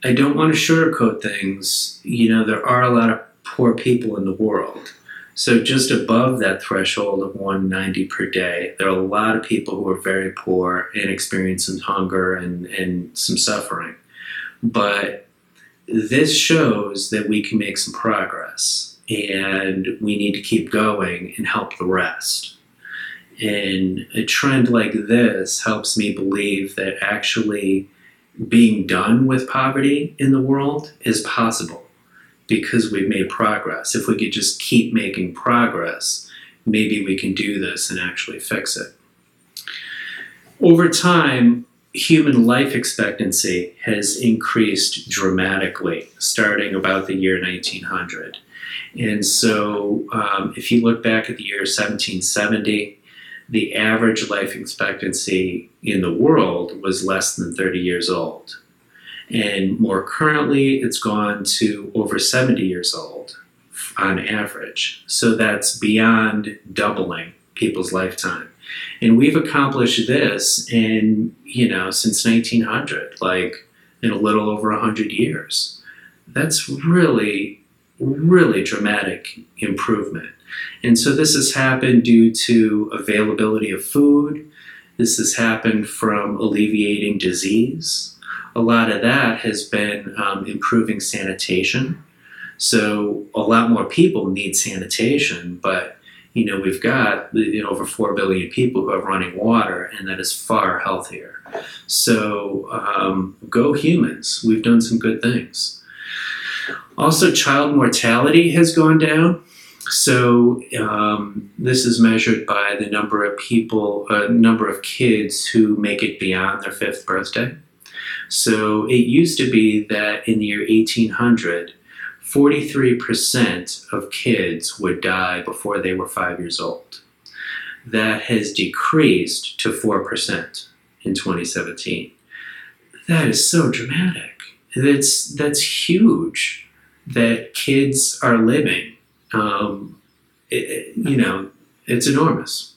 I don't want to sugarcoat things. You know, there are a lot of poor people in the world. So just above that threshold of 190 per day, there are a lot of people who are very poor and experiencing hunger and, and some suffering. But this shows that we can make some progress and we need to keep going and help the rest. And a trend like this helps me believe that actually being done with poverty in the world is possible because we've made progress. If we could just keep making progress, maybe we can do this and actually fix it. Over time, human life expectancy has increased dramatically starting about the year 1900. And so, um, if you look back at the year 1770, the average life expectancy in the world was less than 30 years old. And more currently, it's gone to over 70 years old on average. So that's beyond doubling people's lifetime. And we've accomplished this in, you know, since 1900, like in a little over 100 years. That's really, really dramatic improvement. And so this has happened due to availability of food. This has happened from alleviating disease a lot of that has been um, improving sanitation. So a lot more people need sanitation, but you know we've got you know, over four billion people who have running water, and that is far healthier. So um, go humans! We've done some good things. Also, child mortality has gone down. So um, this is measured by the number of people, uh, number of kids who make it beyond their fifth birthday. So it used to be that in the year 1800, 43% of kids would die before they were five years old. That has decreased to 4% in 2017. That is so dramatic. That's, that's huge that kids are living. Um, it, you know, it's enormous.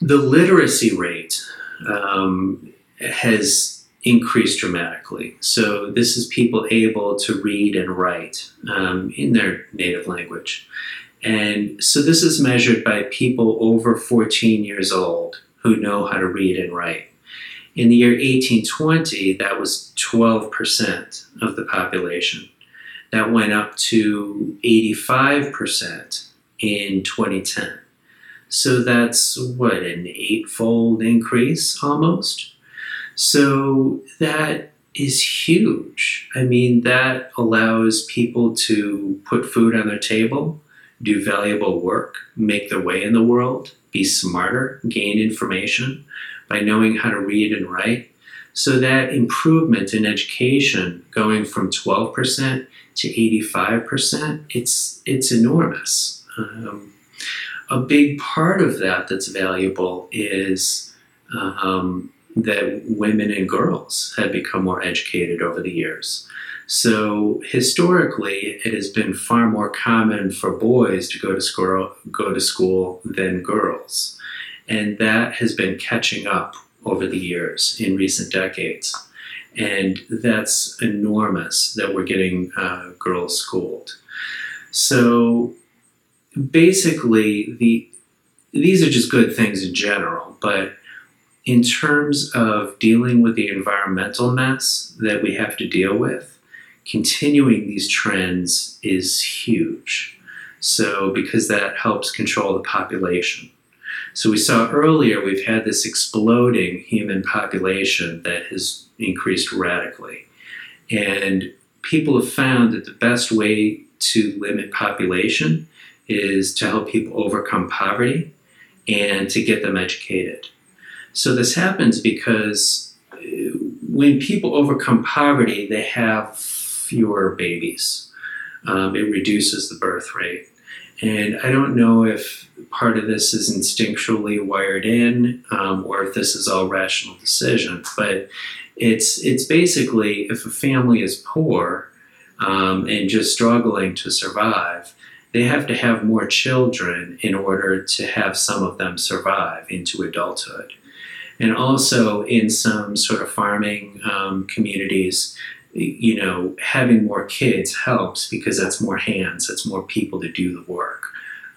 The literacy rate um, has increased dramatically. So this is people able to read and write um, in their native language. And so this is measured by people over 14 years old who know how to read and write. In the year 1820, that was 12% of the population. That went up to 85% in 2010. So that's what, an eightfold increase almost? So that is huge. I mean, that allows people to put food on their table, do valuable work, make their way in the world, be smarter, gain information by knowing how to read and write. So that improvement in education going from 12% to 85%, it's, it's enormous. Um, a big part of that that's valuable is um, that women and girls have become more educated over the years. So historically, it has been far more common for boys to go to school, go to school than girls, and that has been catching up over the years in recent decades, and that's enormous that we're getting uh, girls schooled. So basically, the these are just good things in general, but in terms of dealing with the environmental mess that we have to deal with, continuing these trends is huge. So, because that helps control the population. So, we saw earlier we've had this exploding human population that has increased radically. And people have found that the best way to limit population is to help people overcome poverty and to get them educated. So this happens because uh, when people overcome poverty, they have fewer babies. Um, it reduces the birth rate. And I don't know if part of this is instinctually wired in um, or if this is all rational decision, but it's, it's basically if a family is poor um, and just struggling to survive, they have to have more children in order to have some of them survive into adulthood. And also in some sort of farming um, communities, you know, having more kids helps because that's more hands, that's more people to do the work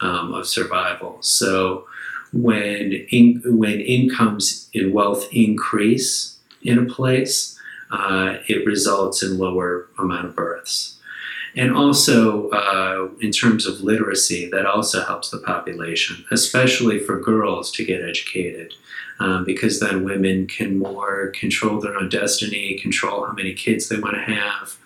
um, of survival. So when in, when incomes and wealth increase in a place, uh, it results in lower amount of births. And also, uh, in terms of literacy, that also helps the population, especially for girls to get educated, um, because then women can more control their own destiny, control how many kids they want to have.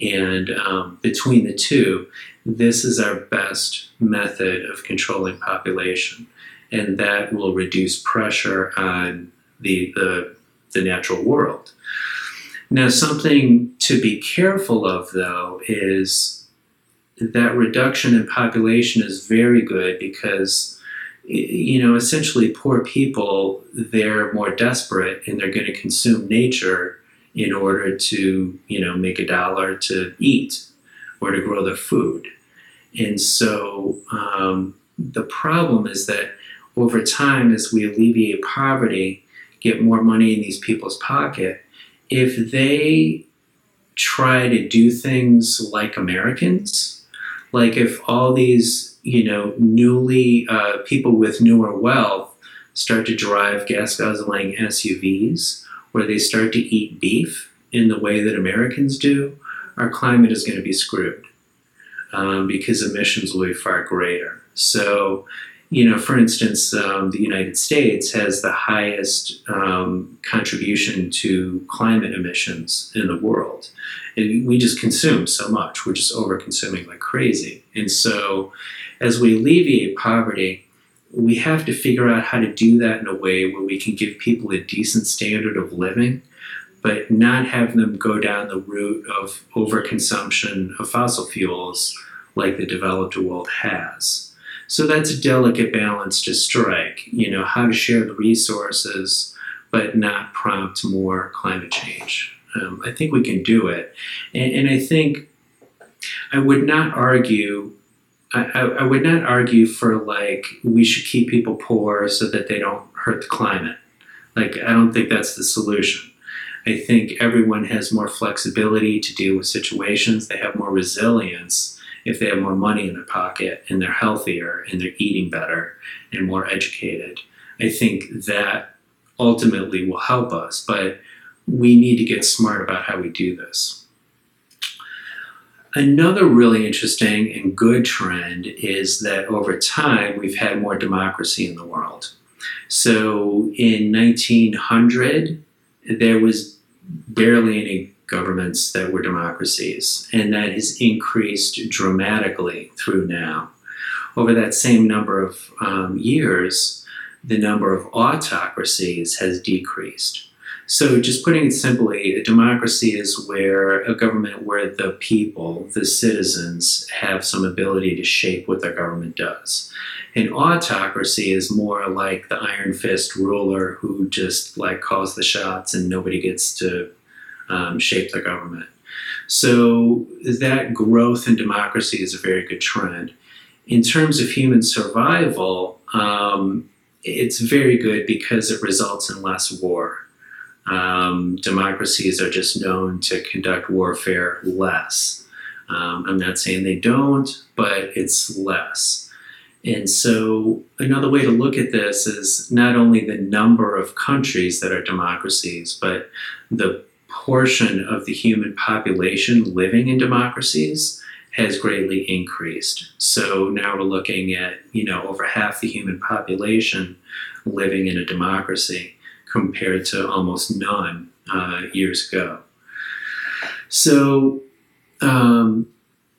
And um, between the two, this is our best method of controlling population. And that will reduce pressure on the, the, the natural world. Now, something to be careful of, though, is that reduction in population is very good because, you know, essentially poor people, they're more desperate and they're going to consume nature in order to, you know, make a dollar to eat or to grow their food. And so um, the problem is that over time, as we alleviate poverty, get more money in these people's pocket, if they try to do things like Americans, like if all these, you know, newly uh, people with newer wealth start to drive gas guzzling SUVs, where they start to eat beef in the way that Americans do, our climate is going to be screwed um, because emissions will be far greater. So you know, for instance, um, the United States has the highest um, contribution to climate emissions in the world. And we just consume so much. We're just over consuming like crazy. And so, as we alleviate poverty, we have to figure out how to do that in a way where we can give people a decent standard of living, but not have them go down the route of overconsumption of fossil fuels like the developed world has. So that's a delicate balance to strike, you know, how to share the resources but not prompt more climate change. Um, I think we can do it. And, and, I think I would not argue. I, I, would not argue for like we should keep people poor so that they don't hurt the climate. Like I don't think that's the solution. I think everyone has more flexibility to deal with situations. They have more resilience if they have more money in their pocket and they're healthier and they're eating better and more educated. I think that ultimately will help us, but we need to get smart about how we do this. Another really interesting and good trend is that over time we've had more democracy in the world. So in 1900, there was barely any governments that were democracies, and that has increased dramatically through now. Over that same number of um, years, the number of autocracies has decreased. So, just putting it simply, a democracy is where a government where the people, the citizens, have some ability to shape what their government does. An autocracy is more like the iron fist ruler who just like calls the shots and nobody gets to um, shape the government. So that growth in democracy is a very good trend. In terms of human survival, um, it's very good because it results in less war. Um, democracies are just known to conduct warfare less. Um, I'm not saying they don't, but it's less. And so, another way to look at this is not only the number of countries that are democracies, but the portion of the human population living in democracies has greatly increased. So now we're looking at, you know, over half the human population living in a democracy compared to almost none uh, years ago. So um,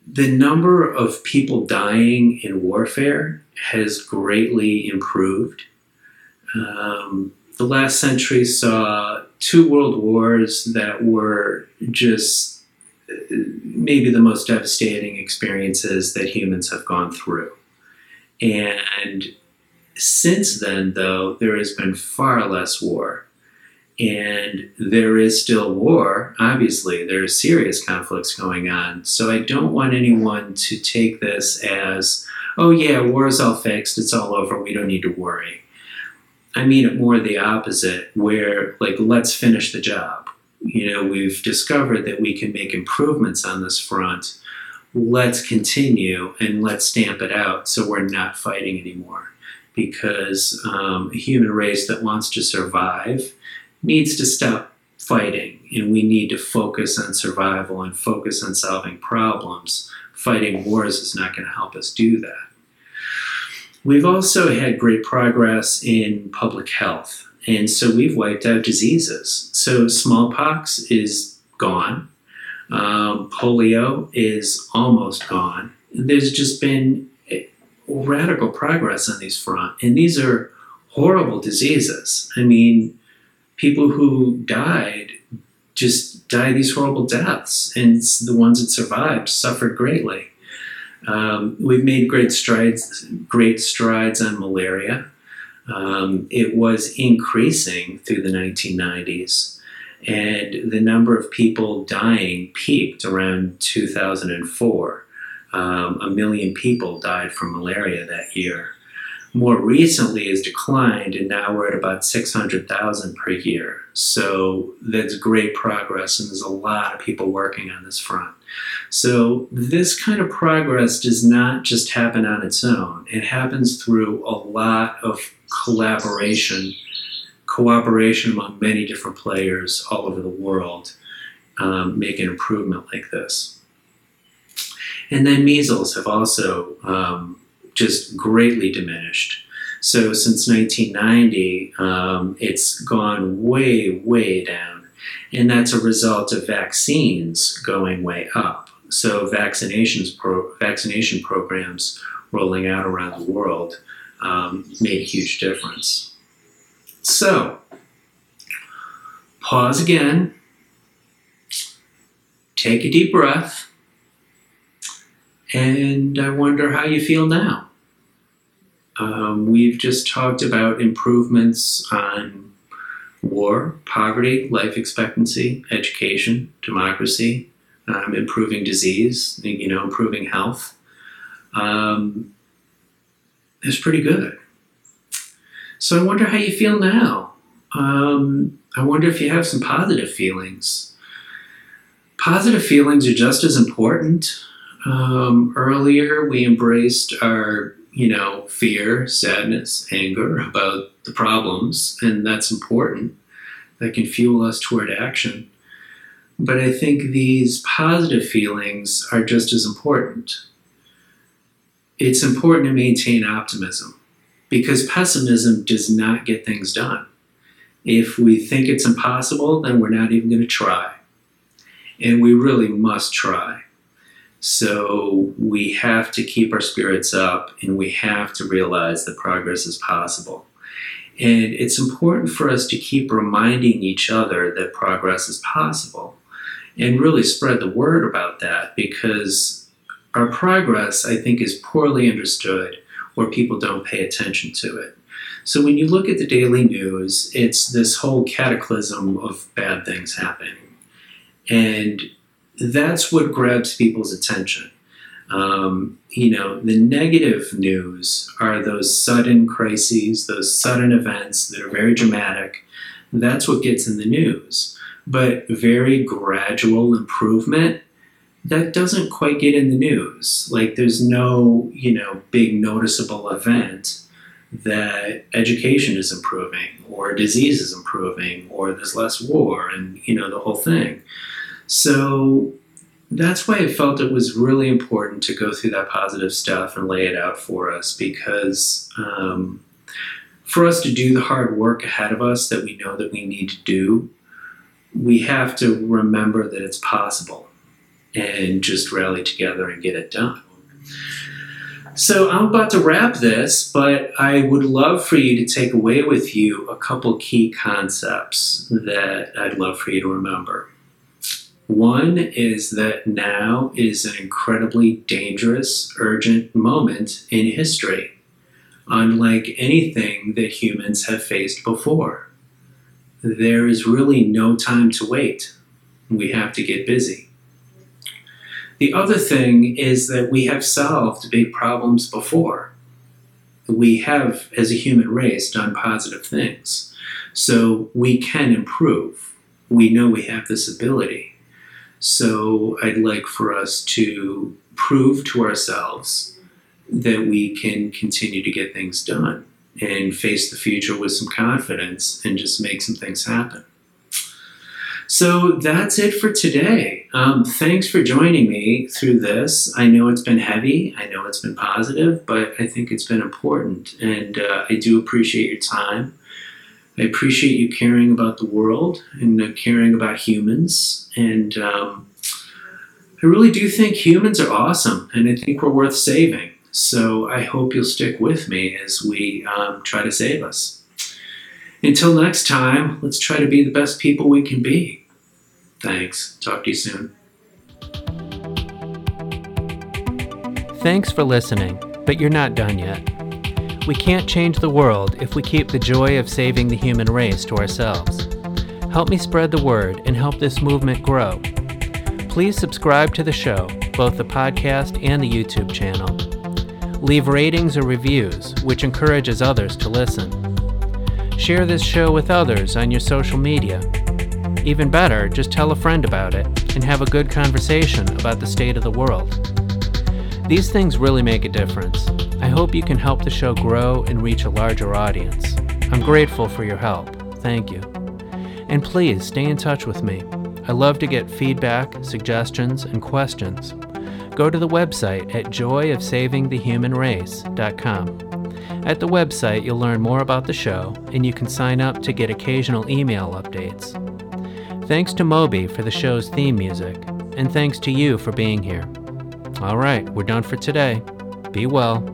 the number of people dying in warfare has greatly improved. Um, the last century saw two world wars that were just maybe the most devastating experiences that humans have gone through. And since then, though, there has been far less war. And there is still war, obviously, there are serious conflicts going on. So I don't want anyone to take this as, oh, yeah, war is all fixed, it's all over, we don't need to worry. I mean it more the opposite, where, like, let's finish the job. You know, we've discovered that we can make improvements on this front. Let's continue and let's stamp it out so we're not fighting anymore. Because um, a human race that wants to survive needs to stop fighting and we need to focus on survival and focus on solving problems. Fighting wars is not going to help us do that. We've also had great progress in public health, and so we've wiped out diseases. So smallpox is gone, um, polio is almost gone. There's just been radical progress on these front, and these are horrible diseases. I mean, people who died just die these horrible deaths, and the ones that survived suffered greatly. Um, we've made great strides, great strides on malaria. Um, it was increasing through the 1990s, and the number of people dying peaked around 2004. Um, a million people died from malaria that year more recently has declined, and now we're at about 600,000 per year. So that's great progress, and there's a lot of people working on this front. So this kind of progress does not just happen on its own, it happens through a lot of collaboration, cooperation among many different players all over the world. Um, make an improvement like this. And then measles have also um, just greatly diminished. So since 1990, um, it's gone way, way down. And that's a result of vaccines going way up. So vaccinations pro- vaccination programs rolling out around the world um, made a huge difference. So, pause again, take a deep breath, and I wonder how you feel now. Um, we've just talked about improvements on war, poverty, life expectancy, education, democracy, um, improving disease, you know, improving health. Um, it's pretty good. So I wonder how you feel now. Um, I wonder if you have some positive feelings. Positive feelings are just as important. Um, earlier, we embraced our, you know, fear, sadness, anger about the problems, and that's important. That can fuel us toward action. But I think these positive feelings are just as important. It's important to maintain optimism because pessimism does not get things done. If we think it's impossible, then we're not even going to try. And we really must try. So we have to keep our spirits up and we have to realize that progress is possible. And it's important for us to keep reminding each other that progress is possible and really spread the word about that because our progress, I think, is poorly understood or people don't pay attention to it. So when you look at the daily news, it's this whole cataclysm of bad things happening. And that's what grabs people's attention. Um, you know, the negative news are those sudden crises, those sudden events that are very dramatic. That's what gets in the news. But very gradual improvement, that doesn't quite get in the news. Like, there's no, you know, big noticeable event that education is improving or disease is improving or there's less war and, you know, the whole thing. So that's why I felt it was really important to go through that positive stuff and lay it out for us because um, for us to do the hard work ahead of us that we know that we need to do, we have to remember that it's possible and just rally together and get it done. So I'm about to wrap this, but I would love for you to take away with you a couple key concepts that I'd love for you to remember. One is that now is an incredibly dangerous, urgent moment in history, unlike anything that humans have faced before. there is really no time to wait. We have to get busy. The other thing is that we have solved big problems before. We have, as a human race, done positive things. So we can improve. We know we have this ability. So I'd like for us to prove to ourselves that we can continue to get things done and face the future with some confidence and just make some things happen. So that's it for today. Um, thanks for joining me through this. I know it's been heavy, I know it's been positive, but I think it's been important. And uh, I do appreciate your time. I appreciate you caring about the world and uh, caring about humans. And um, I really do think humans are awesome, and I think we're worth saving. So I hope you'll stick with me as we um, try to save us. Until next time, let's try to be the best people we can be. Thanks. Talk to you soon. Thanks for listening, but you're not done yet. We can't change the world if we keep the joy of saving the human race to ourselves. Help me spread the word and help this movement grow. Please subscribe to the show, both the podcast and the YouTube channel. Leave ratings or reviews, which encourages others to listen. Share this show with others on your social media. Even better, just tell a friend about it and have a good conversation about the state of the world. These things really make a difference. I hope you can help the show grow and reach a larger audience. I'm grateful for your help. Thank you. And please stay in touch with me. I love to get feedback, suggestions, and questions. Go to the website at joyofsavingthehumanrace.com. At the website, you'll learn more about the show, and you can sign up to get occasional email updates. Thanks to Moby for the show's theme music, and thanks to you for being here. All right, we're done for today. Be well.